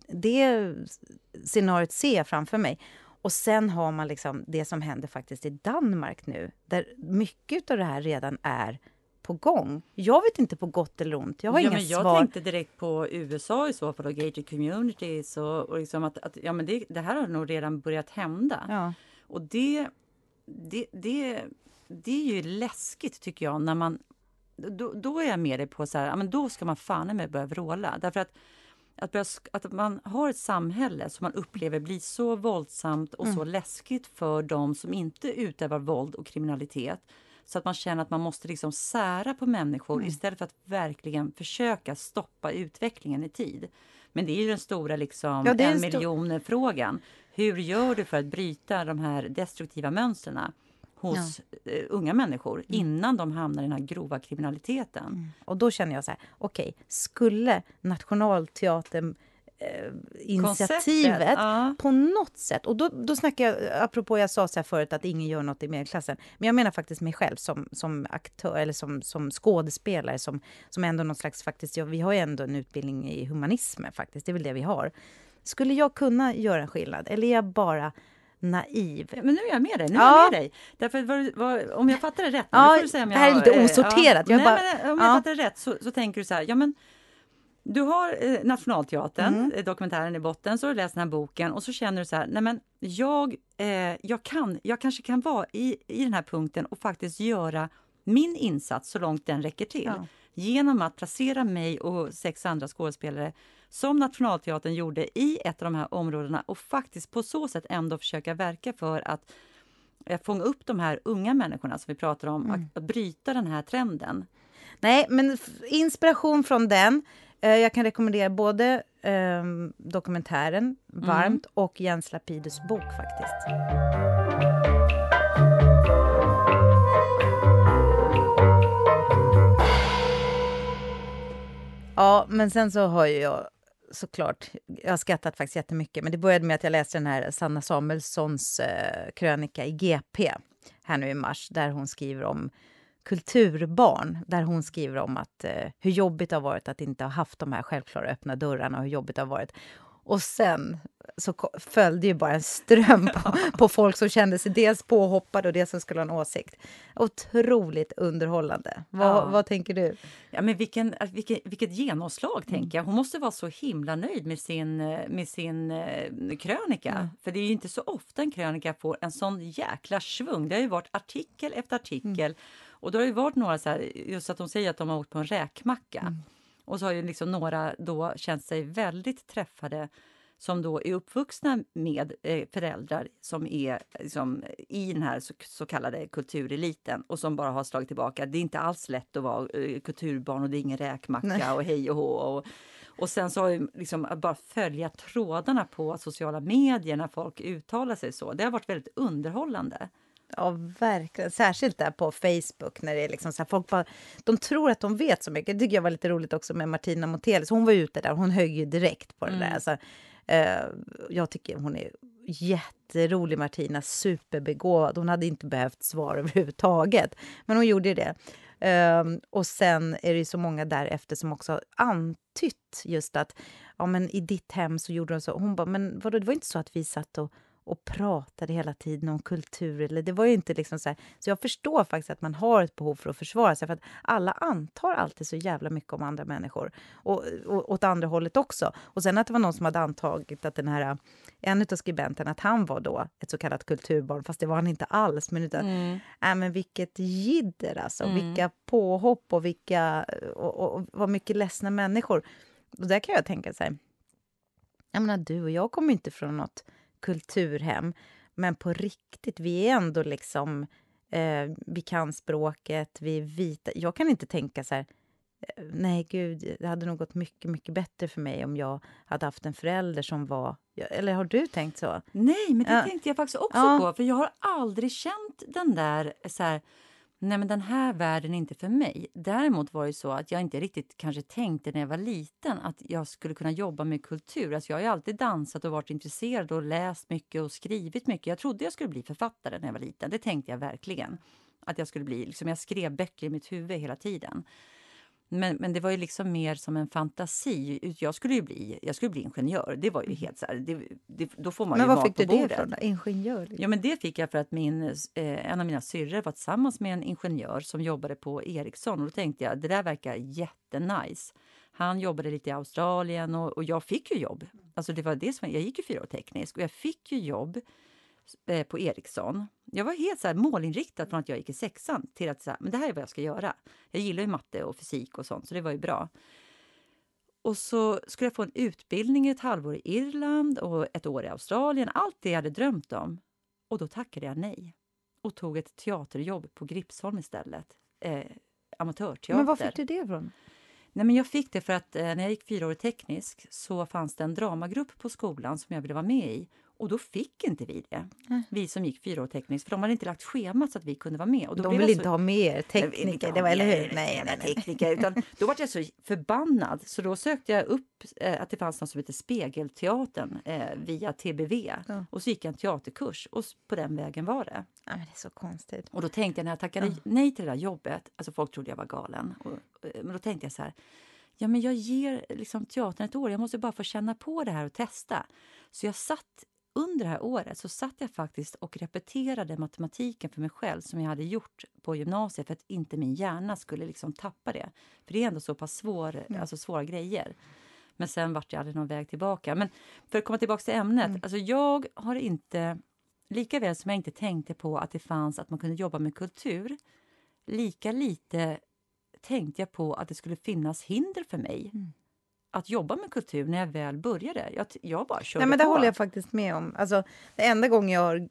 det scenariot ser jag framför mig. Och sen har man liksom det som händer faktiskt i Danmark nu, där mycket av det här redan är på gång. Jag vet inte på gott eller ont. Jag har ja, inga men jag svar. tänkte direkt på USA i så fall och gated communities och, och liksom att, att, ja, men det, det, här har nog redan börjat hända. Ja. Och det, det, det, det är ju läskigt tycker jag när man då, då är jag med dig på så här, ja, men då ska man fan med börja vråla. Därför att, att, börja, att man har ett samhälle som man upplever blir så våldsamt och mm. så läskigt för de som inte utövar våld och kriminalitet så att man känner att man måste liksom sära på människor mm. istället för att verkligen försöka stoppa utvecklingen i tid. Men det är ju den stora liksom, ja, en miljon frågan. Hur gör du för att bryta de här destruktiva mönstren hos ja. uh, unga människor mm. innan de hamnar i den här grova kriminaliteten? Mm. Och då känner jag så här, okej, okay, skulle Nationalteatern eh, initiativet ja. på något sätt. Och då, då snackar jag, apropå jag sa så här förut att ingen gör något i medelklassen. Men jag menar faktiskt mig själv som, som aktör eller som, som skådespelare som, som ändå någon slags faktiskt, ja, vi har ju ändå en utbildning i humanism faktiskt, det är väl det vi har. Skulle jag kunna göra en skillnad eller är jag bara naiv. Men nu är jag med dig. Nu är ja. jag med dig. Därför var, var, om jag fattar det rätt. Ja, får du säga om jag, det här är lite osorterat. Ja, nej, bara, men om jag fattar det rätt så, så tänker du så här, ja men du har eh, Nationalteatern, mm. Eh, dokumentären i botten, så har du läst den här boken och så känner du så här, nej men jag, eh, jag kan, jag kanske kan vara i, i den här punkten och faktiskt göra min insats så långt den räcker till. Ja. Genom att placera mig och sex andra skådespelare som Nationalteatern gjorde i ett av de här områdena och faktiskt på så sätt ändå försöka verka för att eh, fånga upp de här unga människorna som vi pratar om, mm. att, bryta den här trenden. Nej, men inspiration från den. Eh, jag kan rekommendera både eh, dokumentären varmt mm. och Jens Lapidus bok faktiskt. Ja, men sen så har jag såklart, jag har skrattat faktiskt jättemycket, men det började med att jag läste den här Sanna Samuelssons eh, krönika i GP här nu i mars, där hon skriver om kulturbarn där hon skriver om att, eh, hur jobbigt det har varit att inte ha haft de här självklara öppna dörrarna och hur jobbigt det har varit. Och sen så följde ju bara en ström på, på, folk som kände sig dels påhoppade och dels som skulle ha en åsikt. Otroligt underhållande. Vad, ja. vad tänker du? Ja, men vilken, vilken, vilket genomslag, mm. tänker jag. Hon måste vara så himla nöjd med sin, med sin uh, krönika. Mm. För det är ju inte så ofta en krönika får en sån jäkla svung. Det har ju varit artikel efter artikel. Mm. Och då har det varit några så här, just att de säger att de har åkt på en räkmacka. Mm. Och så har ju liksom några då känt sig väldigt träffade som då är uppvuxna med eh, föräldrar som är liksom, i den här så, så, kallade kultureliten och som bara har slagit tillbaka. Det är inte alls lätt att vara eh, kulturbarn och det är ingen räkmacka Nej. och hej och hå. Och, och sen så har ju liksom att bara följa trådarna på sociala medier när folk uttalar sig så. Det har varit väldigt underhållande. Ja, verkligen. Särskilt där på Facebook när det är liksom så här, folk bara, de tror att de vet så mycket. Det tycker jag var lite roligt också med Martina Montelius. Hon var ute där, hon högg ju direkt på det mm. där. Alltså, eh, Eh, jag tycker hon är jätterolig, Martina. Superbegåvad. Hon hade inte behövt svar [laughs] överhuvudtaget, men hon gjorde det. Um, och sen är det så många därefter som också har antytt just att ja, men i ditt hem så gjorde de så. Hon bara, men vadå, det var inte så att vi satt och och pratade hela tiden om kultur. Eller det var ju inte liksom så, här, så jag förstår faktiskt att man har ett behov för att försvara sig. För att alla antar alltid så jävla mycket om andra människor. Och, och åt andra hållet också. Och sen att det var någon som hade antagit att den här, en av skribenterna, att han var då ett så kallat kulturbarn, fast det var han inte alls. Men, utan, mm. äh, men vilket jidder alltså. Mm. Vilka påhopp och vilka, och, och, och vad mycket ledsna människor. Och där kan jag tänka så här, jag menar, du och jag kommer inte från något kulturhem. Men på riktigt, vi är ändå liksom... Eh, vi kan språket, vi är vita. Jag kan inte tänka så här... Eh, nej, gud, det hade nog gått mycket, mycket bättre för mig om jag hade haft en förälder som var... Eller har du tänkt så? Nej, men det ja. tänkte jag faktiskt också ja. på. För jag har aldrig känt den där... Så här, nej men den här världen är inte för mig. Däremot var det så att jag inte riktigt kanske tänkte när jag var liten att jag skulle kunna jobba med kultur. Alltså jag har ju alltid dansat och varit intresserad och läst mycket och skrivit mycket. Jag trodde jag skulle bli författare när jag var liten. Det tänkte jag verkligen. Att jag skulle bli, liksom jag skrev böcker i mitt huvud hela tiden. Men, men det var ju liksom mer som en fantasi. Jag skulle ju bli, jag skulle bli ingenjör. Det var ju mm. helt så här, det, det, då får man men ju var fick du det ifrån? Ingenjör? Liksom. Ja, men det fick jag för att min, eh, en av mina syrror var tillsammans med en ingenjör som jobbade på Ericsson. Och då tänkte jag, det där verkar jättenice. Han jobbade lite i Australien och, och jag fick ju jobb. Alltså det var det som, jag gick ju fyra år teknisk och jag fick ju jobb på Ericsson. Jag var helt så här målinriktad från att jag gick i sexan till att så men det här är vad jag ska göra. Jag gillar ju matte och fysik och sånt, så det var ju bra. Och så skulle jag få en utbildning i ett halvår i Irland och ett år i Australien. Allt det jag hade drömt om. Och då tackade jag nej och tog ett teaterjobb på Gripsholm istället. Eh, amatörteater. Men var fick du det ifrån? Nej, men jag fick det för att eh, när jag gick fyra år teknisk så fanns det en dramagrupp på skolan som jag ville vara med i. Och då fick inte vi det, mm. vi som gick fyra år tekniskt, för de hade inte lagt schemat så att vi kunde vara med. Och då de ville inte ha mer tekniker, det var, eller hur? Nej, nej, nej. Tekniker, utan då var jag så förbannad så då sökte jag upp eh, att det fanns något som heter Spegelteatern eh, via TBV ja. och så gick jag en teaterkurs och på den vägen var det. Ja, det är så konstigt. Och då tänkte jag när jag tackade ja. nej till det där jobbet, alltså folk trodde jag var galen, och, eh, men då tänkte jag så här ja, men jag ger liksom teatern ett år, jag måste bara få känna på det här och testa. Så jag satt under det här året så satt jag faktiskt och repeterade matematiken för mig själv som jag hade gjort på gymnasiet för att inte min hjärna skulle liksom tappa det. För det är ändå så pass svår, mm. alltså svåra grejer. Men sen vart det aldrig någon väg tillbaka. Men för att komma tillbaka till ämnet. Mm. Alltså jag har inte, lika väl som jag inte tänkte på att det fanns att man kunde jobba med kultur, lika lite tänkte jag på att det skulle finnas hinder för mig. Mm att jobba med kultur när jag väl började. Jag, jag bara körde Nej, men Det på. håller jag faktiskt med om. Alltså, det enda gången jag har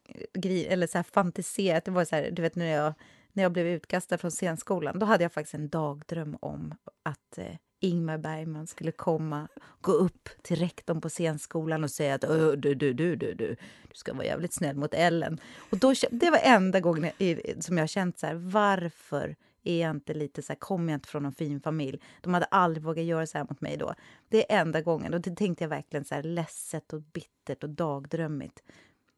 eller så här fantiserat, det var så här, du vet när jag, när jag blev utkastad från scenskolan, då hade jag faktiskt en dagdröm om att eh, Ingmar Bergman skulle komma, gå upp till rektorn på scenskolan och säga att du, du, du, du, du, du ska vara jävligt snäll mot Ellen. Och då, det var enda gången som jag har känt så här, varför är jag inte lite så här, kommer jag inte från en fin familj? De hade aldrig vågat göra så här mot mig då. Det är enda gången. Och det tänkte jag verkligen så här ledset och bittert och dagdrömmigt.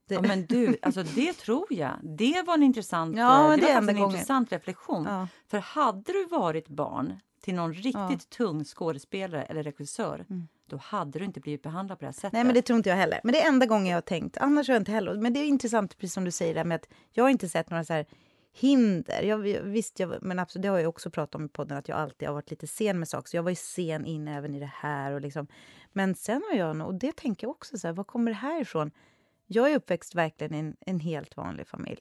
Det... Ja, men du, alltså det tror jag. Det var en intressant, ja, det, det var en intressant reflektion. Ja. För hade du varit barn till någon riktigt ja. tung skådespelare eller regissör, mm. då hade du inte blivit behandlad på det här sättet. Nej, men det tror inte jag heller. Men det är enda gången jag har tänkt. Annars har jag inte heller. Men det är intressant, precis som du säger, med att jag har inte sett några så här hinder. Jag, visst, jag, men absolut, det har jag också pratat om i podden, att jag alltid har varit lite sen med saker. Så jag var ju sen in även i det här. Och liksom. Men sen har jag, och det tänker jag också, så här, var kommer det här ifrån? Jag är uppväxt verkligen i en, en helt vanlig familj.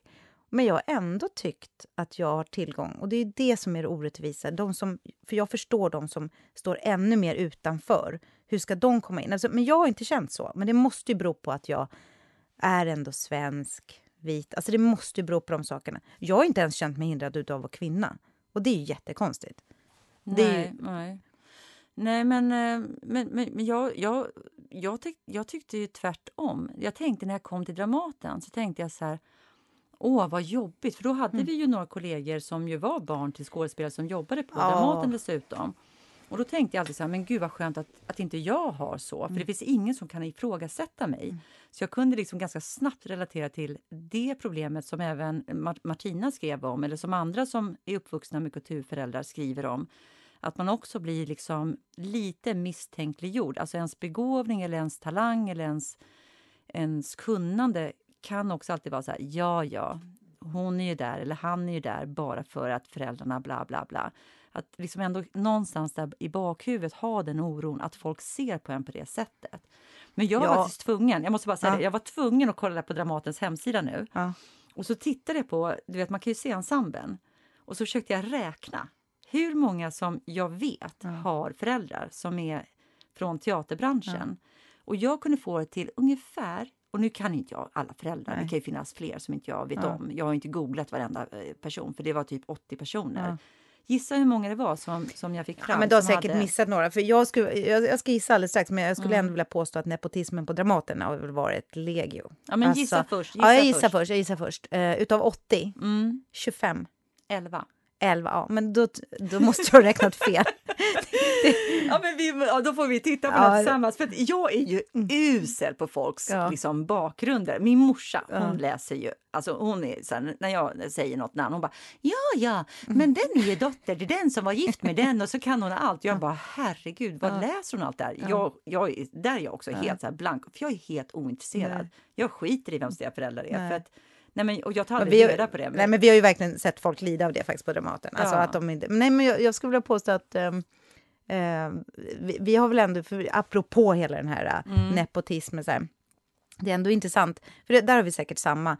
Men jag har ändå tyckt att jag har tillgång. Och det är det som är det orättvisa. De som, för jag förstår de som står ännu mer utanför. Hur ska de komma in? Alltså, men jag har inte känt så. Men det måste ju bero på att jag är ändå svensk, vit. Alltså det måste ju bero på de sakerna. Jag har inte ens känt mig hindrad av att vara kvinna. Och det är ju jättekonstigt. Nej, ju... nej. Nej, men, eh, men, men, men jag, jag, jag, tyck, jag tyckte ju tvärtom. Jag tänkte när jag kom till Dramaten så tänkte jag så här Åh, vad jobbigt! För då hade mm. vi ju några kollegor som ju var barn till skådespelare som jobbade på ja. Dramaten dessutom. Och då tänkte jag alltid så här, men gud vad skönt att, att inte jag har så. För mm. det finns ingen som kan ifrågasätta mig. Mm. Så jag kunde liksom ganska snabbt relatera till det problemet som även Martina skrev om, eller som andra som är uppvuxna med kulturföräldrar skriver om. Att man också blir liksom lite misstänkliggjord. Alltså ens begåvning eller ens talang eller ens, ens kunnande kan också alltid vara så här, ja, ja, hon är ju där eller han är ju där bara för att föräldrarna bla bla bla. Att liksom ändå någonstans där i bakhuvudet ha den oron att folk ser på en på det sättet. Men jag ja. var faktiskt tvungen, jag måste bara säga ja. det, jag var tvungen att kolla på Dramatens hemsida nu. Ja. Och så tittade jag på, du vet man kan ju se ensemblen. Och så försökte jag räkna hur många som jag vet har föräldrar som är från teaterbranschen. Och jag kunde få det till ungefär och nu kan inte jag alla föräldrar, Nej. det kan ju finnas fler som inte jag vet ja. om. Jag har inte googlat varenda eh, person för det var typ 80 personer. Ja. Gissa hur många det var som, som jag fick fram. Ja, men du har säkert hade... missat några. För jag, skulle, jag, jag ska gissa alldeles strax, men jag skulle mm. ändå vilja påstå att nepotismen på Dramaten har varit legio. Ja, men alltså, gissa först. Gissa ja, jag gissar först. först. Jag gissar först. Uh, utav 80, mm. 25. 11. 11, ja, men då, då måste jag ha räknat fel. [laughs] ja, men vi, ja, då får vi titta på ja. det tillsammans. För jag är ju mm. usel på folks ja. liksom, bakgrunder. Min morsa, hon ja. läser ju... Alltså hon är så här, när jag säger något namn, hon bara ja, ja, mm. men den är ju dotter till den som var gift med den och så kan hon allt. Jag bara herregud, vad läser hon allt där? Jag, jag, där är jag också helt så blank, för jag är helt ointresserad. Nej. Jag skiter i vem deras föräldrar är. För att, Nej, men, och jag tar aldrig reda på det. Men... Nej, men vi har ju verkligen sett folk lida av det faktiskt på Dramaten. Alltså ja. att de inte, nej, men jag, jag skulle vilja påstå att um, uh, vi, vi, har väl ändå, för, apropå hela den här uh, mm. nepotismen, så här, det är ändå intressant, för det, där har vi säkert samma.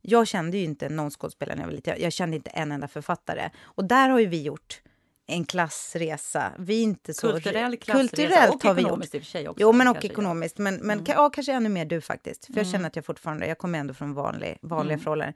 Jag kände ju inte någon skådespelare när jag var liten. Jag, jag kände inte en enda författare. Och där har ju vi gjort en klassresa. Vi är inte så... Kulturell klassresa Kulturellt och har vi ekonomiskt gjort. i och för sig också. Jo, men och ekonomiskt. Men, men mm. ja, kanske ännu mer du faktiskt. För mm. jag känner att jag fortfarande, jag kommer ändå från vanlig, vanliga mm. förhållanden.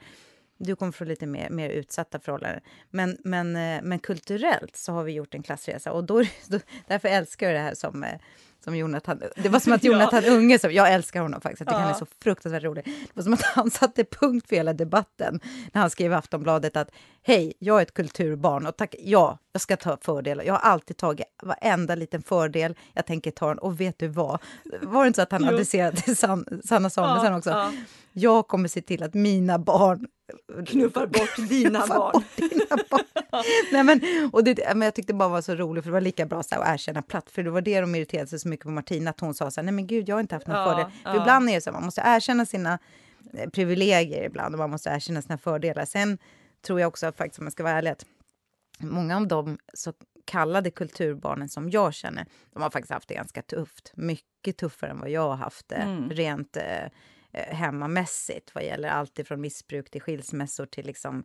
Du kommer från lite mer, mer utsatta förhållanden. Men, men, eh, men kulturellt så har vi gjort en klassresa. Och då, då, därför älskar jag det här som eh, som Jonathan, det var som att Jonathan [laughs] ja. Unge, som, jag älskar honom faktiskt, jag tycker ja. han är så fruktansvärt rolig. Det var som att han satte punkt för hela debatten när han skrev i Aftonbladet att hej, jag är ett kulturbarn och tack, ja, jag ska ta fördelar. Jag har alltid tagit varenda liten fördel jag tänker ta den. Och vet du vad? Var det inte så att han jo. adresserade till San, Sanna Samuelsson ja, också? Jag kommer se till att mina barn knuffar bort dina barn. Bort [laughs] dina barn. Nej, men, och det, men jag tyckte det bara var så roligt, för det var lika bra så här, att erkänna platt. För det var det de irriterade sig så mycket på Martina, att hon sa så här, nej men gud, jag har inte haft någon ja, fördel. Ja. För ibland är det så, man måste erkänna sina eh, privilegier ibland och man måste erkänna sina fördelar. Sen tror jag också, faktiskt om jag ska vara ärlig, att många av de så kallade kulturbarnen som jag känner, de har faktiskt haft det ganska tufft. Mycket tuffare än vad jag har haft det, mm. rent Eh, hemmamässigt vad gäller allt ifrån missbruk till skilsmässor till liksom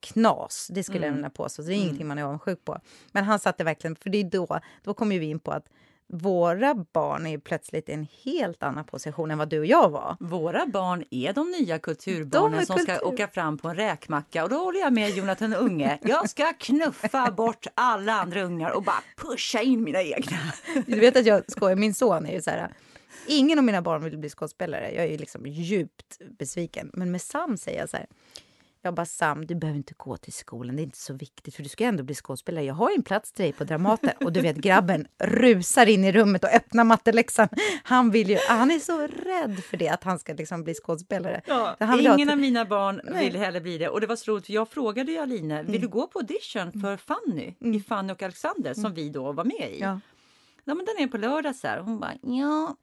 knas. Det skulle mm. jag vilja påstå. Det är mm. ingenting man är avundsjuk på. Men han satte verkligen, för det är då, då kommer vi in på att våra barn är plötsligt i en helt annan position än vad du och jag var. Våra barn är de nya kulturbarnen de som kultur... ska åka fram på en räkmacka. Och då håller jag med Jonathan Unge. Jag ska knuffa bort alla andra ungar och bara pusha in mina egna. Du vet att jag skojar, min son är ju så här Ingen av mina barn vill bli skådespelare. Jag är liksom djupt besviken. Men med Sam säger jag så här. Jag bara, Sam, du behöver inte gå till skolan, det är inte så viktigt för du ska ändå bli skådespelare. Jag har en plats till dig på Dramaten. Och du vet, grabben rusar in i rummet och öppnar matteläxan. Han, vill ju, han är så rädd för det, att han ska liksom bli skådespelare. Ja, ingen av mina barn Nej. vill heller bli det. Och det var så roligt, för jag frågade ju Aline, vill mm. du gå på audition för Fanny mm. i Fanny och Alexander som mm. vi då var med i? Ja. Ja, men den är på lördag så här. Hon bara, ja,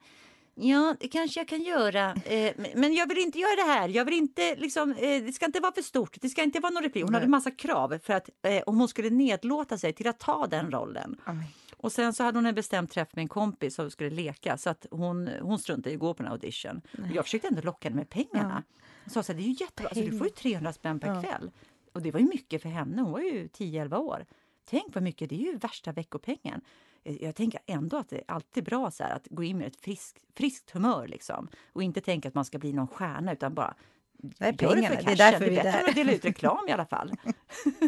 Ja, det kanske jag kan göra. Eh, men jag vill inte göra det här. Jag vill inte, liksom, eh, det ska inte vara för stort. Det ska inte vara någon replik. Hon hade massa krav för att eh, om hon skulle nedlåta sig till att ta den rollen. Mm. Och sen så hade hon en bestämd träff med en kompis som skulle leka så att hon, hon struntade i att gå på en audition. Nej. Jag försökte ändå locka henne med pengarna. Ja. Hon sa så här, det är ju jättebra, alltså, du får ju 300 spänn per ja. kväll. Och det var ju mycket för henne, hon var ju 10-11 år. Tänk vad mycket, det är ju värsta veckopengen. Eh, jag tänker ändå att det är alltid bra så att gå in med ett frisk, friskt humör liksom. och inte tänka att man ska bli någon stjärna utan bara det är pengarna. Det, det, är därför det är bättre att dela ut reklam i alla fall.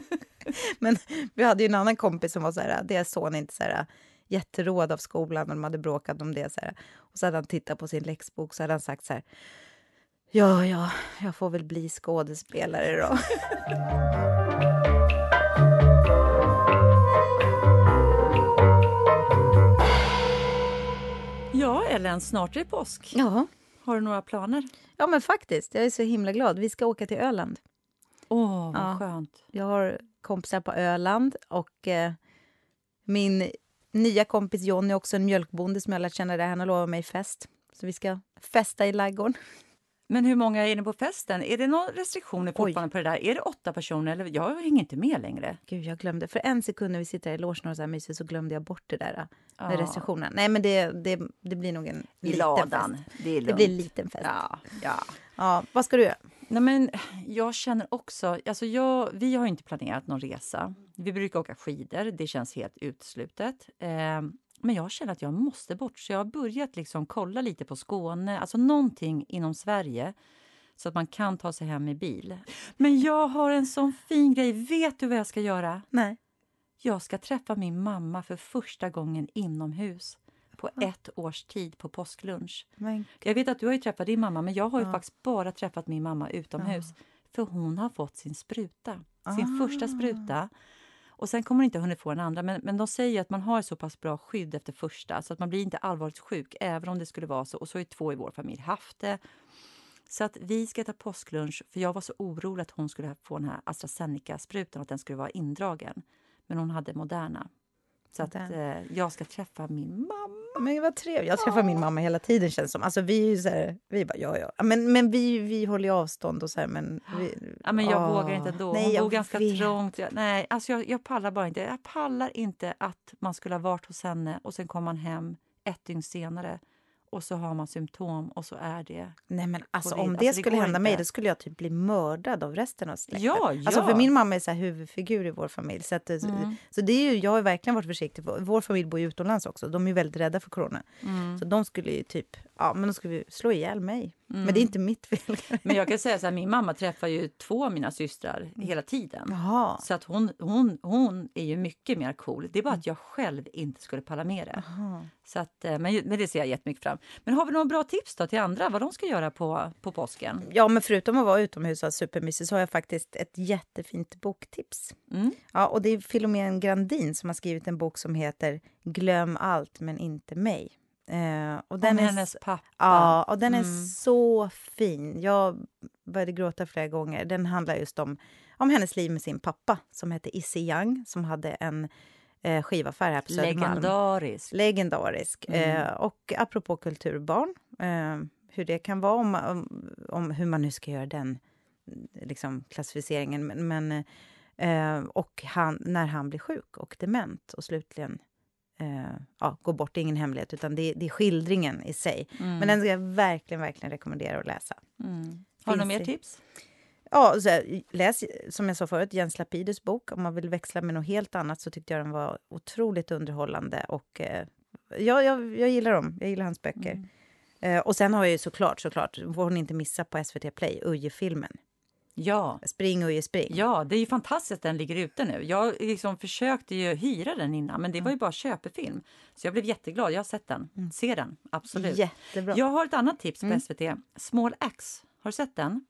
[laughs] Men vi hade ju en annan kompis som var så här, deras son inte så här jätteråd av skolan och de hade bråkat om det. Så här. Och så hade han tittat på sin läxbok så hade han sagt så här. Ja, ja, jag får väl bli skådespelare då. [laughs] Ja, Ellen, snart är det påsk. Ja. Har du några planer? Ja, men faktiskt. Jag är så himla glad. Vi ska åka till Öland. Åh, oh, vad ja. skönt. Jag har kompisar på Öland och eh, min nya kompis Jonny är också en mjölkbonde som jag lärt känna där. Han har lovat mig fest. Så vi ska festa i ladugården. Men hur många är ni på festen? Är det några restriktioner fortfarande Oj. på det där? Är det åtta personer? Eller? Jag hänger inte med längre. Gud, jag glömde. För en sekund när vi sitter i logen och så här mysigt så glömde jag bort det där ja. med restriktionerna. Nej, men det, det, det blir nog en I liten ladan. fest. Det, det blir en liten fest. Ja, ja. ja, vad ska du göra? Nej, men jag känner också... Alltså jag, vi har inte planerat någon resa. Vi brukar åka skidor. Det känns helt uteslutet. Eh, men jag känner att jag måste bort, så jag har börjat liksom kolla lite på Skåne, alltså någonting inom Sverige så att man kan ta sig hem i bil. Men jag har en sån fin grej. Vet du vad jag ska göra? Nej. Jag ska träffa min mamma för första gången inomhus på ja. ett års tid på påsklunch. Men... Jag vet att du har träffat din mamma, men jag har ju ja. faktiskt bara träffat min mamma utomhus. Ja. För hon har fått sin spruta, sin ah. första spruta. Och sen kommer hon inte hunnit få den andra. Men, men de säger att man har så pass bra skydd efter första så att man blir inte allvarligt sjuk även om det skulle vara så. Och så har två i vår familj haft det. Så att vi ska äta påsklunch, för jag var så orolig att hon skulle få den här AstraZeneca-sprutan och att den skulle vara indragen. Men hon hade Moderna. Så att eh, jag ska träffa min mamma. Men vad trevligt. Jag träffar min mamma hela tiden känns som. Alltså vi är ju så här, vi bara ja ja. Men, men vi, vi håller ju avstånd och så här, men... Vi, ja, men jag åh. vågar inte ändå. Nej, Hon bor ganska vet. trångt. Jag, nej, alltså jag, jag pallar bara inte. Jag pallar inte att man skulle ha varit hos henne och sen kommer man hem ett dygn senare och så har man symptom och så är det Nej men alltså om det, alltså, skulle hända inte. mig då skulle jag typ bli mördad av resten av släkten. Ja, ja. Alltså för min mamma är så huvudfigur i vår familj. Så, att, mm. så det är ju, jag har verkligen varit försiktig. Vår familj bor ju utomlands också. De är väldigt rädda för corona. Mm. Så de skulle ju typ, ja men de skulle slå ihjäl mig. Mm. Men det är inte mitt fel. Men jag kan säga så här, min mamma träffar ju två av mina systrar mm. hela tiden. Jaha. Så att hon, hon, hon är ju mycket mer cool. Det är bara att jag själv inte skulle palla med det. Så att, eh, men, men det ser jag jättemycket fram Men har vi några bra tips då till andra vad de ska göra på, på påsken? Ja, men förutom att vara utomhus och supermysigt så har jag faktiskt ett jättefint boktips. Mm. Ja, och det är Filomen Grandin som har skrivit en bok som heter Glöm allt men inte mig. Eh, och den Om är, hennes pappa. Ja, och den mm. är så fin. Jag började gråta flera gånger. Den handlar just om, om hennes liv med sin pappa som hette Issy Young som hade en eh, skivaffär här på Södermalm. Legendarisk. Legendarisk. Mm. Eh, och apropå kulturbarn, eh, hur det kan vara om, om, om, hur man nu ska göra den liksom, klassificeringen. Men, men eh, och han, när han blir sjuk och dement och slutligen eh, ja, gå bort, det är ingen hemlighet, utan det, det är skildringen i sig. Mm. Men den ska jag verkligen, verkligen rekommendera att läsa. Mm. Har du några mer tips? Ja, så här, läs, som jag sa förut, Jens Lapidus bok. Om man vill växla med något helt annat så tyckte jag den var otroligt underhållande. Och, eh, ja, jag, jag gillar dem. Jag gillar hans böcker. Mm. Eh, och sen har jag ju såklart, såklart, får hon inte missa på SVT Play, Uje-filmen. Ja. Spring Uje spring. Ja, det är ju fantastiskt att den ligger ute nu. Jag liksom försökte ju hyra den innan, men det var ju mm. bara köpefilm. Så jag blev jätteglad. Jag har sett den. Mm. Se den, absolut. Jättebra. Jag har ett annat tips på mm. SVT. Small Axe. Har du sett den?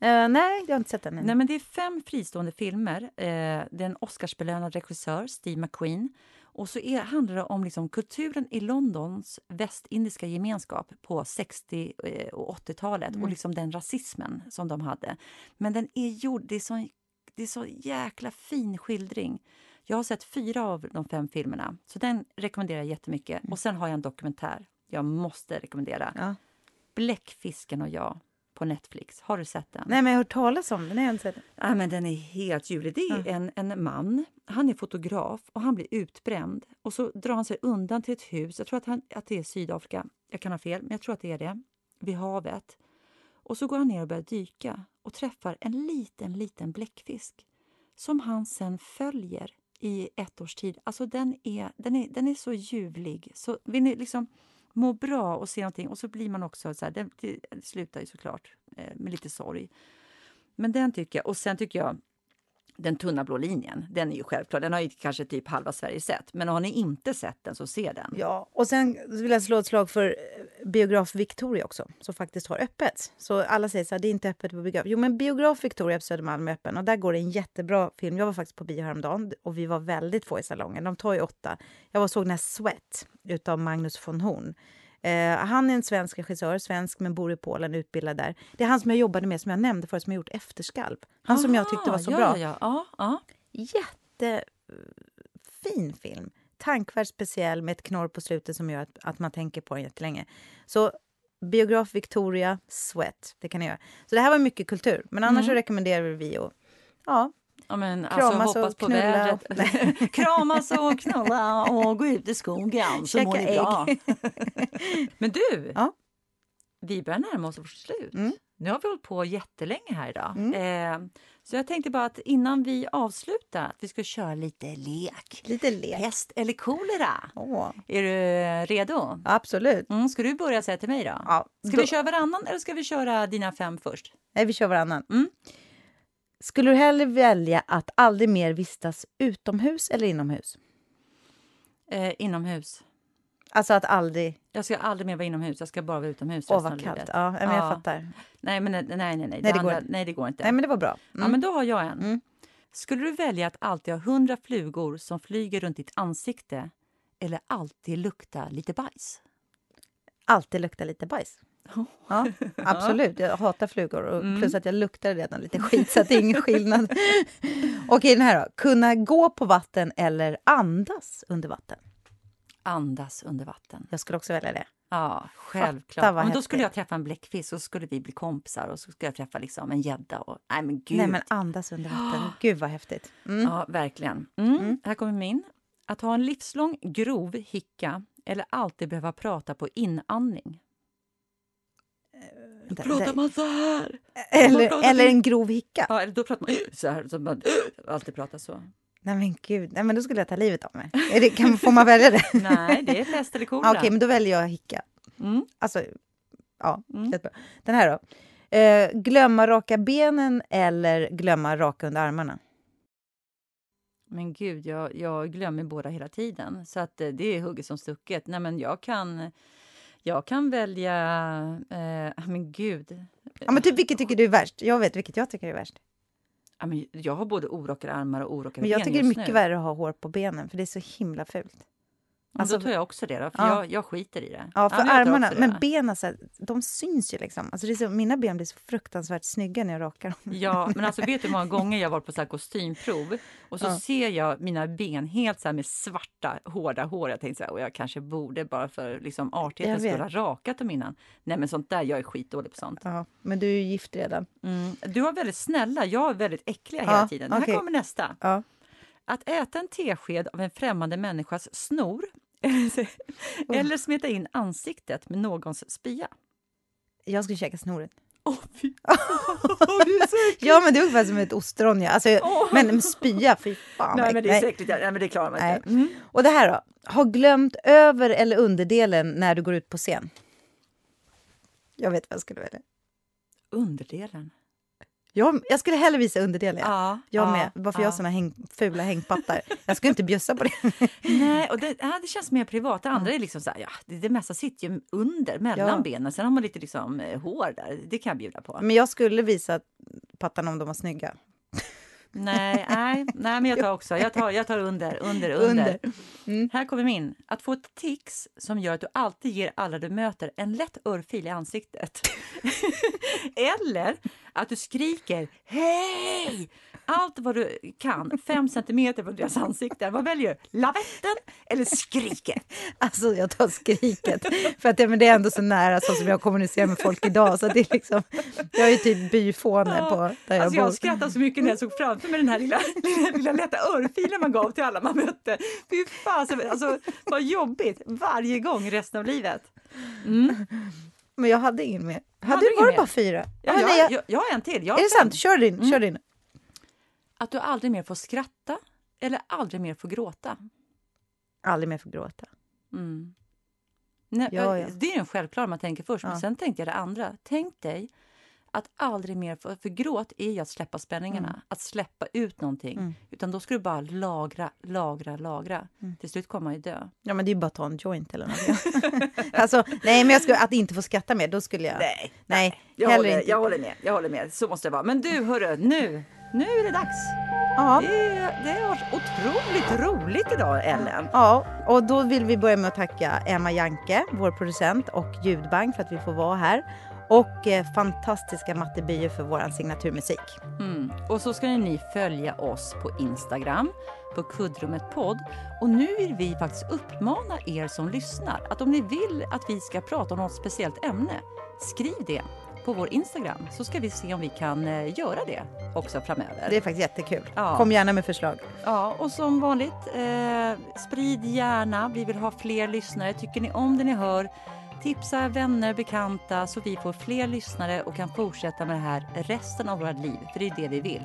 nej, jag har inte sett den. Nej, men det är fem fristående filmer. Uh, det är en Oscarsbelönad regissör, Steve McQueen. Och så är, handlar det om liksom kulturen i Londons västindiska gemenskap på 60 och 80-talet mm. och liksom den rasismen som de hade. Men den är gjord, det är så, det är så jäkla fin skildring. Jag har sett fyra av de fem filmerna, så den rekommenderar jag jättemycket. Mm. Och sen har jag en dokumentär jag måste rekommendera. Ja. Bläckfisken och jag på Netflix. Har du sett den? Nej, men jag har hört talas om den. Jag har inte sett Ja, men den är helt ljuvlig. Det är ja. en, en man, han är fotograf och han blir utbränd. Och så drar han sig undan till ett hus, jag tror att, han, att det är Sydafrika, jag kan ha fel, men jag tror att det är det, vid havet. Och så går han ner och börjar dyka och träffar en liten, liten bläckfisk som han sen följer i ett års tid. Alltså den är, den är, den är så ljuvlig. Så vill ni liksom må bra och se någonting och så blir man också så här, det, det slutar ju såklart eh, med lite sorg. Men den tycker jag, och sen tycker jag den tunna blå linjen, den är ju självklar. Den har ju kanske typ halva Sverige sett. Men har ni inte sett den så se den. Ja, och sen vill jag slå ett slag för eh, Biograf Victoria också, som faktiskt har öppet. Så alla säger så här, det är inte öppet på biograf. Jo, men Biograf Victoria på Södermalm är öppen och där går det en jättebra film. Jag var faktiskt på bio häromdagen och vi var väldigt få i salongen. De tar ju åtta. Jag var såg den här Sweat utav Magnus von Horn. Eh, han är en svensk regissör, svensk men bor i Polen, utbildad där. Det är han som jag jobbade med, som jag nämnde förut, som har gjort Efterskalv. Han Aha, som jag tyckte var så ja, bra. Ja, ja, ja. Jättefin film. Tankvärd speciell med ett knorr på slutet som gör att, att man tänker på den jättelänge. Så biograf Victoria, Sweat, det kan ni göra. Så det här var mycket kultur. Men annars mm. rekommenderar vi att ja, Ja, men, alltså, Kramas hoppas och på knulla. vädret. [laughs] Kramas och knulla och gå ut i skogen så mår ni bra. [laughs] men du, ja? vi börjar närma oss vårt slut. Mm. Nu har vi hållit på jättelänge här idag. Mm. Eh, så jag tänkte bara att innan vi avslutar att vi ska köra lite lek. Lite lek. Pest eller kolera. Oh. Är du redo? Absolut. Mm, ska du börja säga till mig då? Ja, ska då... vi köra varannan eller ska vi köra dina fem först? Nej, vi kör varannan. Mm. Skulle du hellre välja att aldrig mer vistas utomhus eller inomhus? Eh, inomhus. Alltså att aldrig... Jag ska aldrig mer vara inomhus, jag ska bara vara utomhus Åh, vad kallt. Ja, men jag fattar. Nej, men nej, nej, nej. Nej, det, andra, går, nej det går inte. Nej, men det var bra. Mm. Ja, men då har jag en. Mm. Skulle du välja att alltid ha hundra flugor som flyger runt ditt ansikte eller alltid lukta lite bajs? Alltid lukta lite bajs. Ja, [laughs] absolut. Jag hatar flugor. Och mm. Plus att jag luktar redan lite skit, så det är ingen skillnad. [laughs] Okej, den här då. Kunna gå på vatten eller andas under vatten? Andas under vatten. Jag skulle också välja det. Ja, självklart. Men då skulle jag träffa en bläckfisk och så skulle vi bli kompisar och så skulle jag träffa liksom en gädda. Nej, men gud. Nej, men andas under vatten. [gasps] Gud, vad häftigt. Mm. Ja, verkligen. Mm. Mm. Här kommer min. Att ha en livslång grov hicka eller alltid behöva prata på inandning. Då pratar man så här. Eller, eller en grov hicka. Ja, då pratar man så här. Så man [clears throat] alltid pratar så. Nej men gud, Nej, men då skulle jag ta livet av mig. Är det, kan, får man välja det? [laughs] Nej, det är pest eller kolera. Okej, okay, men då väljer jag hicka. Mm. Alltså, ja, mm. Den här då. Eh, glömma raka benen eller glömma raka under armarna? Men gud, jag, jag glömmer båda hela tiden. Så att eh, det är hugget som stucket. Nej, men jag kan jag kan välja... Eh, men gud. Ja, men typ, vilket tycker du är värst? Jag vet vilket jag tycker är värst. Ja, men jag har både orakade armar och orakade ben Men jag tycker det är mycket nu. värre att ha hår på benen, för det är så himla fult. Alltså, då tar jag också det, då, för ja. jag, jag skiter i det. Ja, för ja, armarna. Men benen, så här, de syns ju liksom. Alltså, det så, mina ben blir så fruktansvärt snygga när jag rakar dem. Ja, men alltså vet du hur många [laughs] gånger jag varit på så här kostymprov och så ja. ser jag mina ben helt så med svarta, hårda hår. Jag tänkte så här, och jag kanske borde bara för liksom, artighetens skull ha rakat dem innan. Nej, men sånt där, jag är skitdålig på sånt. Ja, men du är ju gift redan. Mm. Du har väldigt snälla, jag är väldigt äckliga hela tiden. Okay. Här kommer nästa. Att äta en tesked av en främmande människas snor [laughs] Eller smeta in ansiktet med någons spya. Jag skulle käka snoret. Oh, fy. [laughs] ja, men det är ungefär som ett ostron. Ja. Alltså, oh. Men spya, fy fan. Nej, men det är säkert, nej, men det klarar man inte. Mm. Och det här då? Ha glömt över eller underdelen när du går ut på scen? Jag vet vad jag skulle välja. Underdelen? Jag, jag skulle hellre visa underdelen. Ja, jag ja, med. Varför ja. jag har såna häng, fula hängpattar. Jag skulle inte bjussa på det. [laughs] Nej, och det, ja, det känns mer privat. Det andra är liksom så här, ja, det, det mesta sitter ju under, mellan benen. Sen har man lite liksom, eh, hår där. Det kan jag bjuda på. Men jag skulle visa pattarna om de var snygga. Nej, nej, nej, men jag tar också. Jag tar, jag tar under, under, under. under. Mm. Här kommer min. Att få ett tics som gör att du alltid ger alla du möter en lätt örfil i ansiktet. [laughs] Eller att du skriker hej allt vad du kan, fem centimeter från deras ansikten. Vad väljer du? Lavetten eller skriket? Alltså jag tar skriket, för att det, men det är ändå så nära så som jag kommunicerar med folk idag. Så det är liksom, jag är typ byfåne på där jag alltså bor. Jag skrattade så mycket när jag såg framför mig den här lilla, [laughs] lilla, lilla lätta örfilen man gav till alla man mötte. Fy fasen, alltså vad jobbigt varje gång resten av livet. Mm. Men jag hade ingen mer. Hade, hade du, var det bara fyra? Ja, ah, jag, nej, jag, jag, jag har en till. Är det sant? Kör din. Mm. Kör din. Att du aldrig mer får skratta eller aldrig mer får gråta. Aldrig mer får gråta. Mm. Nej, ja, ja. Det är en självklar man tänker först, ja. men sen tänkte jag det andra. Tänk dig att aldrig mer få... För gråt är ju att släppa spänningarna, mm. att släppa ut någonting. Mm. Utan då ska du bara lagra, lagra, lagra. Mm. Till slut kommer man ju dö. Ja, men det är ju bara att ta en joint eller något. [laughs] alltså, nej, men jag skulle, att inte få skratta mer, då skulle jag... Nej, nej jag, håller, inte. jag håller med. Jag håller med. Så måste det vara. Men du, hörru, nu nu är det dags. Ja. Det, det har varit otroligt roligt idag, Ellen. Ja, och då vill vi börja med att tacka Emma Janke, vår producent och ljudbank för att vi får vara här. Och eh, fantastiska Matte Byer för vår signaturmusik. Mm. Och så ska ni följa oss på Instagram, på Kuddrummet podd. Och nu vill vi faktiskt uppmana er som lyssnar att om ni vill att vi ska prata om något speciellt ämne, skriv det på vår Instagram så ska vi se om vi kan eh, göra det också framöver. Det är faktiskt jättekul. Ja. Kom gärna med förslag. Ja, och som vanligt, eh, sprid gärna. Vi vill ha fler lyssnare. Tycker ni om det ni hör, tipsa vänner, bekanta så vi får fler lyssnare och kan fortsätta med det här resten av våra liv. För det är det vi vill.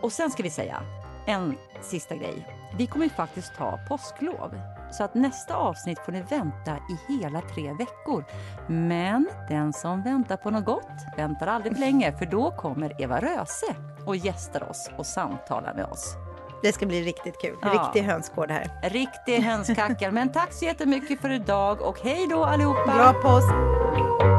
Och sen ska vi säga en sista grej. Vi kommer faktiskt ta påsklov. Så att nästa avsnitt får ni vänta i hela tre veckor. Men den som väntar på något gott väntar aldrig för länge för då kommer Eva Röse och gästar oss och samtalar med oss. Det ska bli riktigt kul. Ja. Riktig hönsgård här. Riktig hönskackel. Men tack så jättemycket för idag och hej då allihopa! Glad påsk!